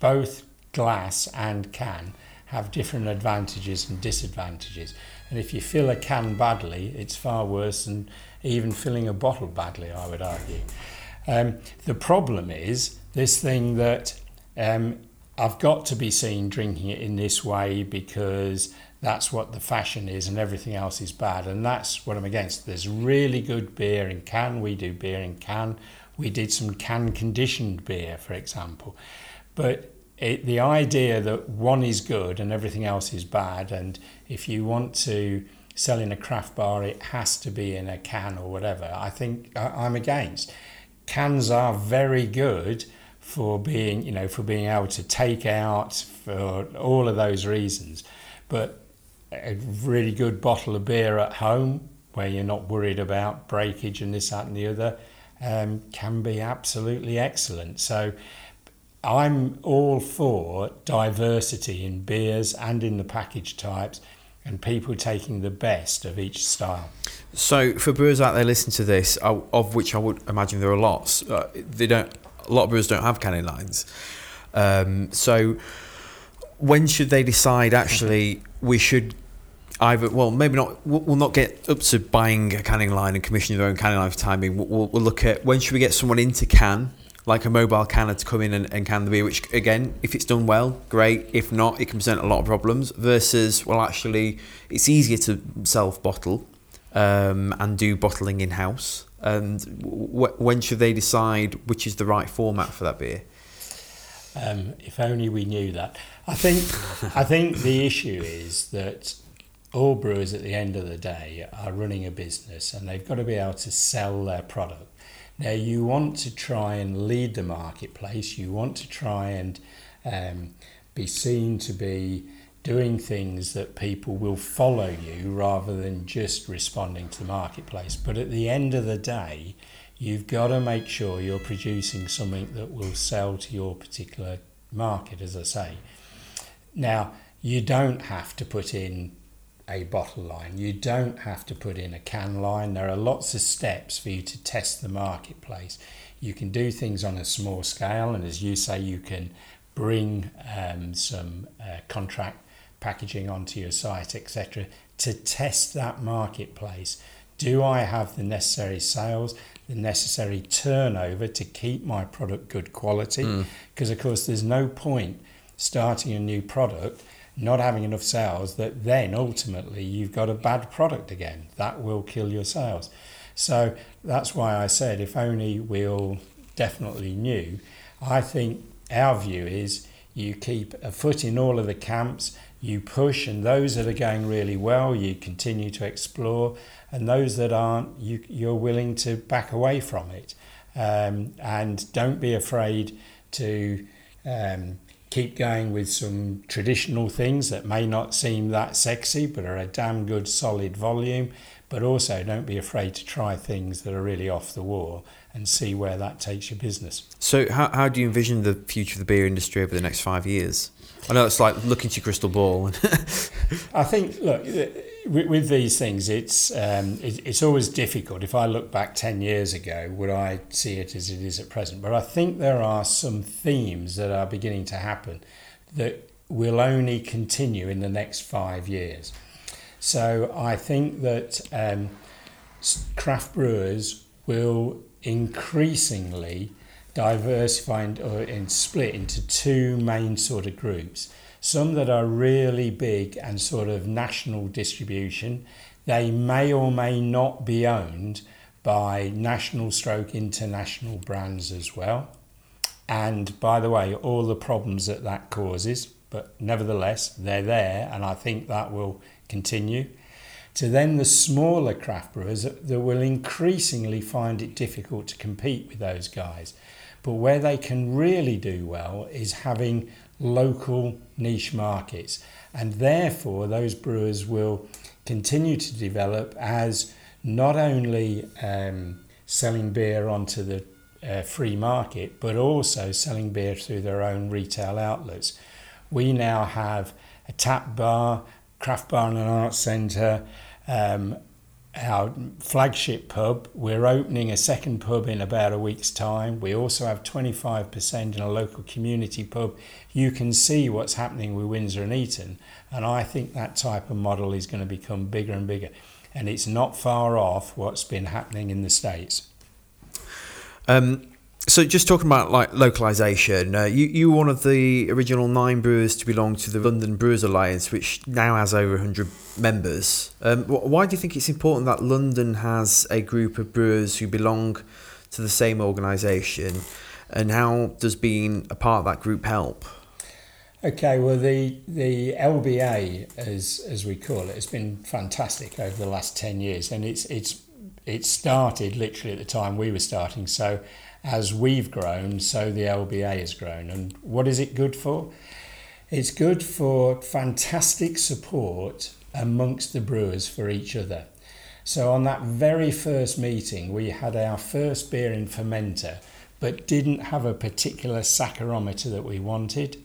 both glass and can have different advantages and disadvantages. And if you fill a can badly, it's far worse than even filling a bottle badly, I would argue. Um, the problem is this thing that um, I've got to be seen drinking it in this way because that's what the fashion is and everything else is bad. And that's what I'm against. There's really good beer in can. We do beer in can. We did some can conditioned beer, for example. But it, the idea that one is good and everything else is bad, and if you want to sell in a craft bar, it has to be in a can or whatever, I think I, I'm against. Cans are very good for being, you know, for being able to take out for all of those reasons. But a really good bottle of beer at home, where you're not worried about breakage and this, that, and the other, um, can be absolutely excellent. So I'm all for diversity in beers and in the package types and people taking the best of each style. So, for brewers out there listening to this, of which I would imagine there are lots, uh, they don't a lot of brewers don't have canning lines. Um, so when should they decide actually we should either well maybe not we'll not get up to buying a canning line and commissioning their own canning line for time being. We'll, we'll look at when should we get someone into can like a mobile canner to come in and, and can the beer which again if it's done well great. If not it can present a lot of problems versus well actually it's easier to self bottle um, and do bottling in house and w- when should they decide which is the right format for that beer? Um, if only we knew that. I think I think the issue is that all brewers at the end of the day are running a business and they've got to be able to sell their product. Now you want to try and lead the marketplace. You want to try and um, be seen to be doing things that people will follow you rather than just responding to the marketplace. But at the end of the day, you've got to make sure you're producing something that will sell to your particular market, as I say. Now, you don't have to put in a bottle line. You don't have to put in a can line. There are lots of steps for you to test the marketplace. You can do things on a small scale, and as you say, you can bring um, some uh, contract packaging onto your site, etc., to test that marketplace. Do I have the necessary sales, the necessary turnover to keep my product good quality? Because, mm. of course, there's no point starting a new product, not having enough sales, that then ultimately you've got a bad product again. That will kill your sales. So that's why I said if only we all definitely knew. I think our view is you keep a foot in all of the camps, you push, and those that are going really well, you continue to explore, and those that aren't, you, you're willing to back away from it. Um, and don't be afraid to um, keep going with some traditional things that may not seem that sexy but are a damn good solid volume. But also, don't be afraid to try things that are really off the wall and see where that takes your business. So, how, how do you envision the future of the beer industry over the next five years? I know it's like looking to your crystal ball. I think, look, with, with these things, it's um, it, it's always difficult. If I look back ten years ago, would I see it as it is at present? But I think there are some themes that are beginning to happen that will only continue in the next five years. So I think that um, craft brewers will increasingly diversify and, or, and split into two main sort of groups. Some that are really big and sort of national distribution. They may or may not be owned by national stroke international brands as well. And by the way, all the problems that that causes, but nevertheless, they're there, and I think that will continue to then the smaller craft brewers that will increasingly find it difficult to compete with those guys. But where they can really do well is having local niche markets. And therefore, those brewers will continue to develop as not only um, selling beer onto the uh, free market, but also selling beer through their own retail outlets. We now have a tap bar, craft bar and an art centre, um, our flagship pub. We're opening a second pub in about a week's time. We also have 25% in a local community pub. You can see what's happening with Windsor and Eton, and I think that type of model is going to become bigger and bigger. And it's not far off what's been happening in the States. Um, so just talking about like localization, uh, you you were one of the original nine brewers to belong to the London Brewers Alliance, which now has over 100 members. Um, why do you think it's important that London has a group of brewers who belong to the same organisation, and how does being a part of that group help? Okay, well, the the LBA, as as we call it, has been fantastic over the last ten years, and it's it's it started literally at the time we were starting. So as we've grown, so the LBA has grown. And what is it good for? It's good for fantastic support amongst the brewers for each other. So on that very first meeting, we had our first beer in fermenter, but didn't have a particular saccharometer that we wanted.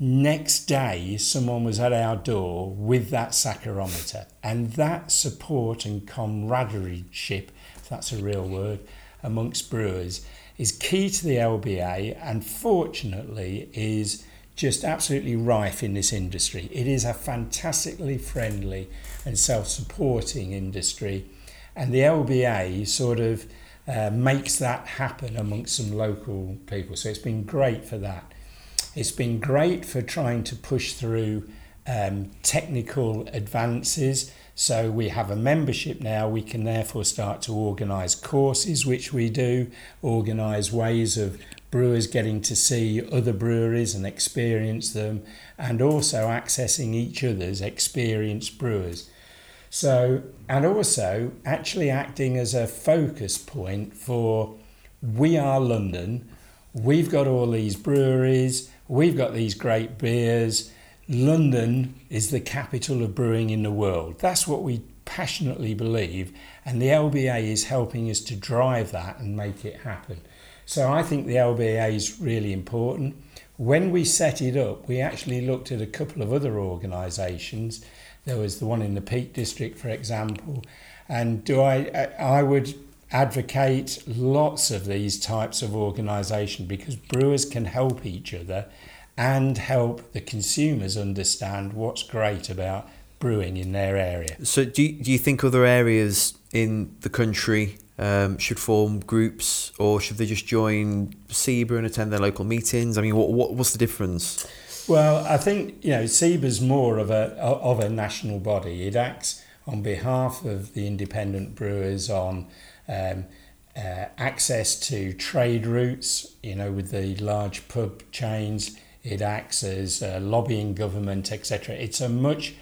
Next day, someone was at our door with that saccharometer, and that support and camaraderie ship, if that's a real word, amongst brewers is key to the LBA and fortunately is just absolutely rife in this industry. It is a fantastically friendly and self supporting industry, and the LBA sort of uh, makes that happen amongst some local people. So it's been great for that. It's been great for trying to push through um, technical advances so we have a membership now. We can therefore start to organise courses, which we do, organise ways of brewers getting to see other breweries and experience them, and also accessing each other's experienced brewers. So, and also actually acting as a focus point for we are London, we've got all these breweries, we've got these great beers London is the capital of brewing in the world. That's what we passionately believe, and the LBA is helping us to drive that and make it happen. So I think the LBA is really important. When we set it up, we actually looked at a couple of other organisations. There was the one in the Peak District, for example, and do I? I would advocate lots of these types of organisation because brewers can help each other and help the consumers understand what's great about brewing in their area. So, do you, do you think other areas in the country um, should form groups, or should they just join SIBA and attend their local meetings? I mean, what, what what's the difference? Well, I think you know SIBA's more of a of a national body. It acts on behalf of the independent brewers on um, uh, access to trade routes. You know, with the large pub chains, it acts as uh, lobbying government, etc. It's a much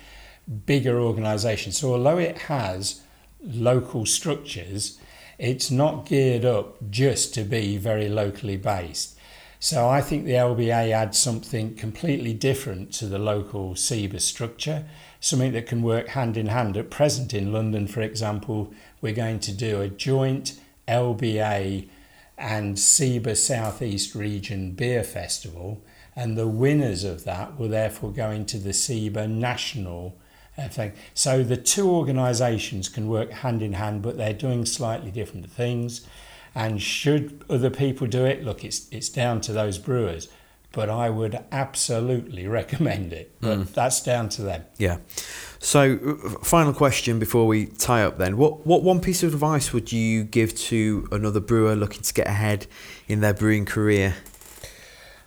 bigger organisation. So although it has local structures, it's not geared up just to be very locally based. So I think the LBA adds something completely different to the local SIBA structure, something that can work hand in hand. At present in London, for example, we're going to do a joint LBA and SIBA Southeast Region Beer Festival, and the winners of that will therefore go into the SIBA National thing. So the two organisations can work hand in hand, but they're doing slightly different things. And should other people do it, look, it's it's down to those brewers. But I would absolutely recommend it. But mm. that's down to them. Yeah. So, uh, final question before we tie up. Then, what what one piece of advice would you give to another brewer looking to get ahead in their brewing career?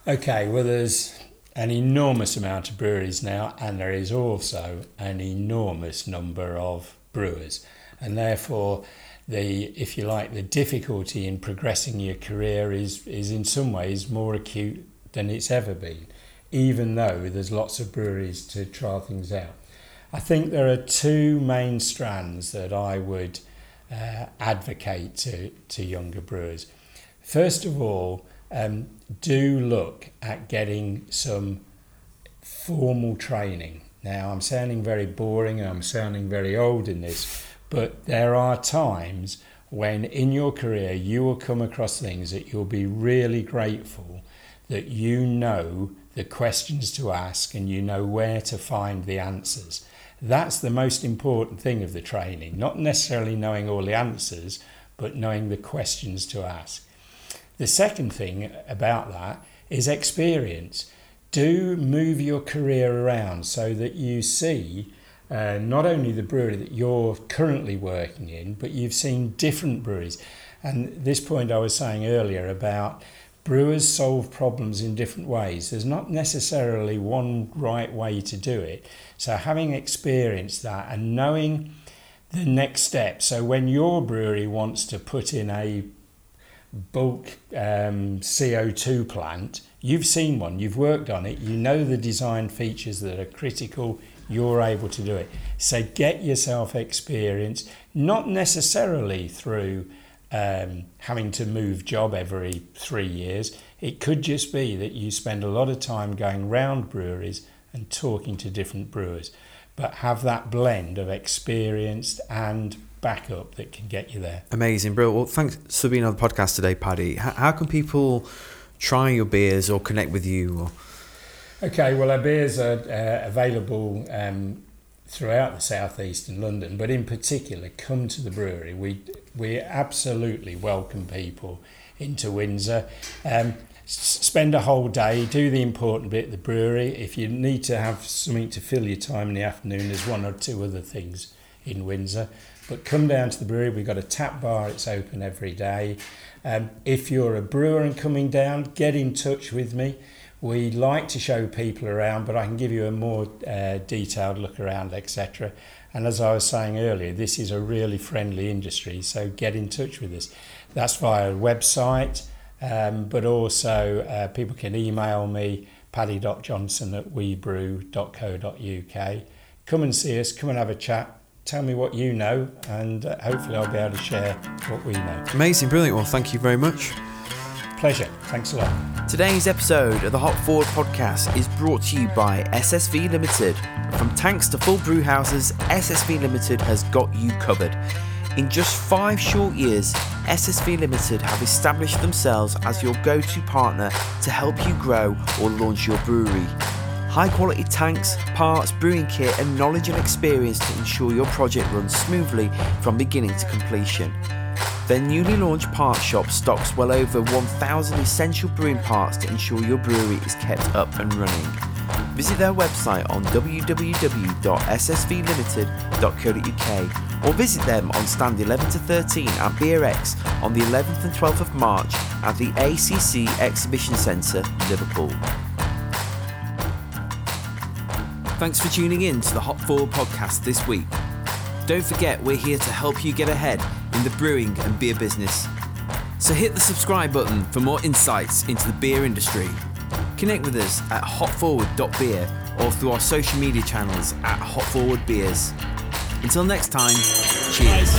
Okay. Well, there's an enormous amount of breweries now, and there is also an enormous number of brewers, and therefore the if you like the difficulty in progressing your career is is in some ways more acute than it's ever been even though there's lots of breweries to try things out i think there are two main strands that i would uh, advocate to to younger brewers first of all um, do look at getting some formal training. Now, I'm sounding very boring and I'm sounding very old in this, but there are times when in your career you will come across things that you'll be really grateful that you know the questions to ask and you know where to find the answers. That's the most important thing of the training, not necessarily knowing all the answers, but knowing the questions to ask. The second thing about that is experience. Do move your career around so that you see uh, not only the brewery that you're currently working in, but you've seen different breweries. And this point I was saying earlier about brewers solve problems in different ways. There's not necessarily one right way to do it. So having experienced that and knowing the next step. So when your brewery wants to put in a bulk um, CO2 plant, you've seen one, you've worked on it, you know the design features that are critical, you're able to do it. So get yourself experience, not necessarily through um, having to move job every three years. It could just be that you spend a lot of time going round breweries and talking to different brewers, but have that blend of experienced and backup that can get you there. Amazing, bro. Well, thanks for being on the podcast today, Paddy. How, how can people try your beers or connect with you? Or? Okay, well, our beers are uh, available um, throughout the southeast and London, but in particular, come to the brewery. We we absolutely welcome people into Windsor. Um, spend a whole day, do the important bit at the brewery. If you need to have something to fill your time in the afternoon, there's one or two other things in Windsor. But come down to the brewery. We've got a tap bar. It's open every day. Um, if you're a brewer and coming down, get in touch with me. We like to show people around, but I can give you a more uh, detailed look around, etc. And as I was saying earlier, this is a really friendly industry, so get in touch with us. That's via website, um, but also uh, people can email me paddy.johnson at webrew.co.uk. Come and see us, come and have a chat tell me what you know, and uh, hopefully I'll be able to share what we know. Amazing, brilliant. Well, thank you very much. Pleasure. Thanks a lot. Today's episode of the Hop Forward podcast is brought to you by SSV Limited. From tanks to full brew houses, SSV Limited has got you covered. In just five short years, SSV Limited have established themselves as your go to partner to help you grow or launch your brewery. High quality tanks, parts, brewing kit, and knowledge and experience to ensure your project runs smoothly from beginning to completion. Their newly launched parts shop stocks well over 1,000 essential brewing parts to ensure your brewery is kept up and running. Visit their website on www.ssvlimited.co.uk or visit them on stand 11 to 13 at BeerX on the 11th and 12th of March at the ACC Exhibition Centre, Liverpool. Thanks for tuning in to the Hop Forward podcast this week. Don't forget, we're here to help you get ahead in the brewing and beer business. So hit the subscribe button for more insights into the beer industry. Connect with us at hopforward.beer or through our social media channels at hopforwardbeers. Until next time, cheers.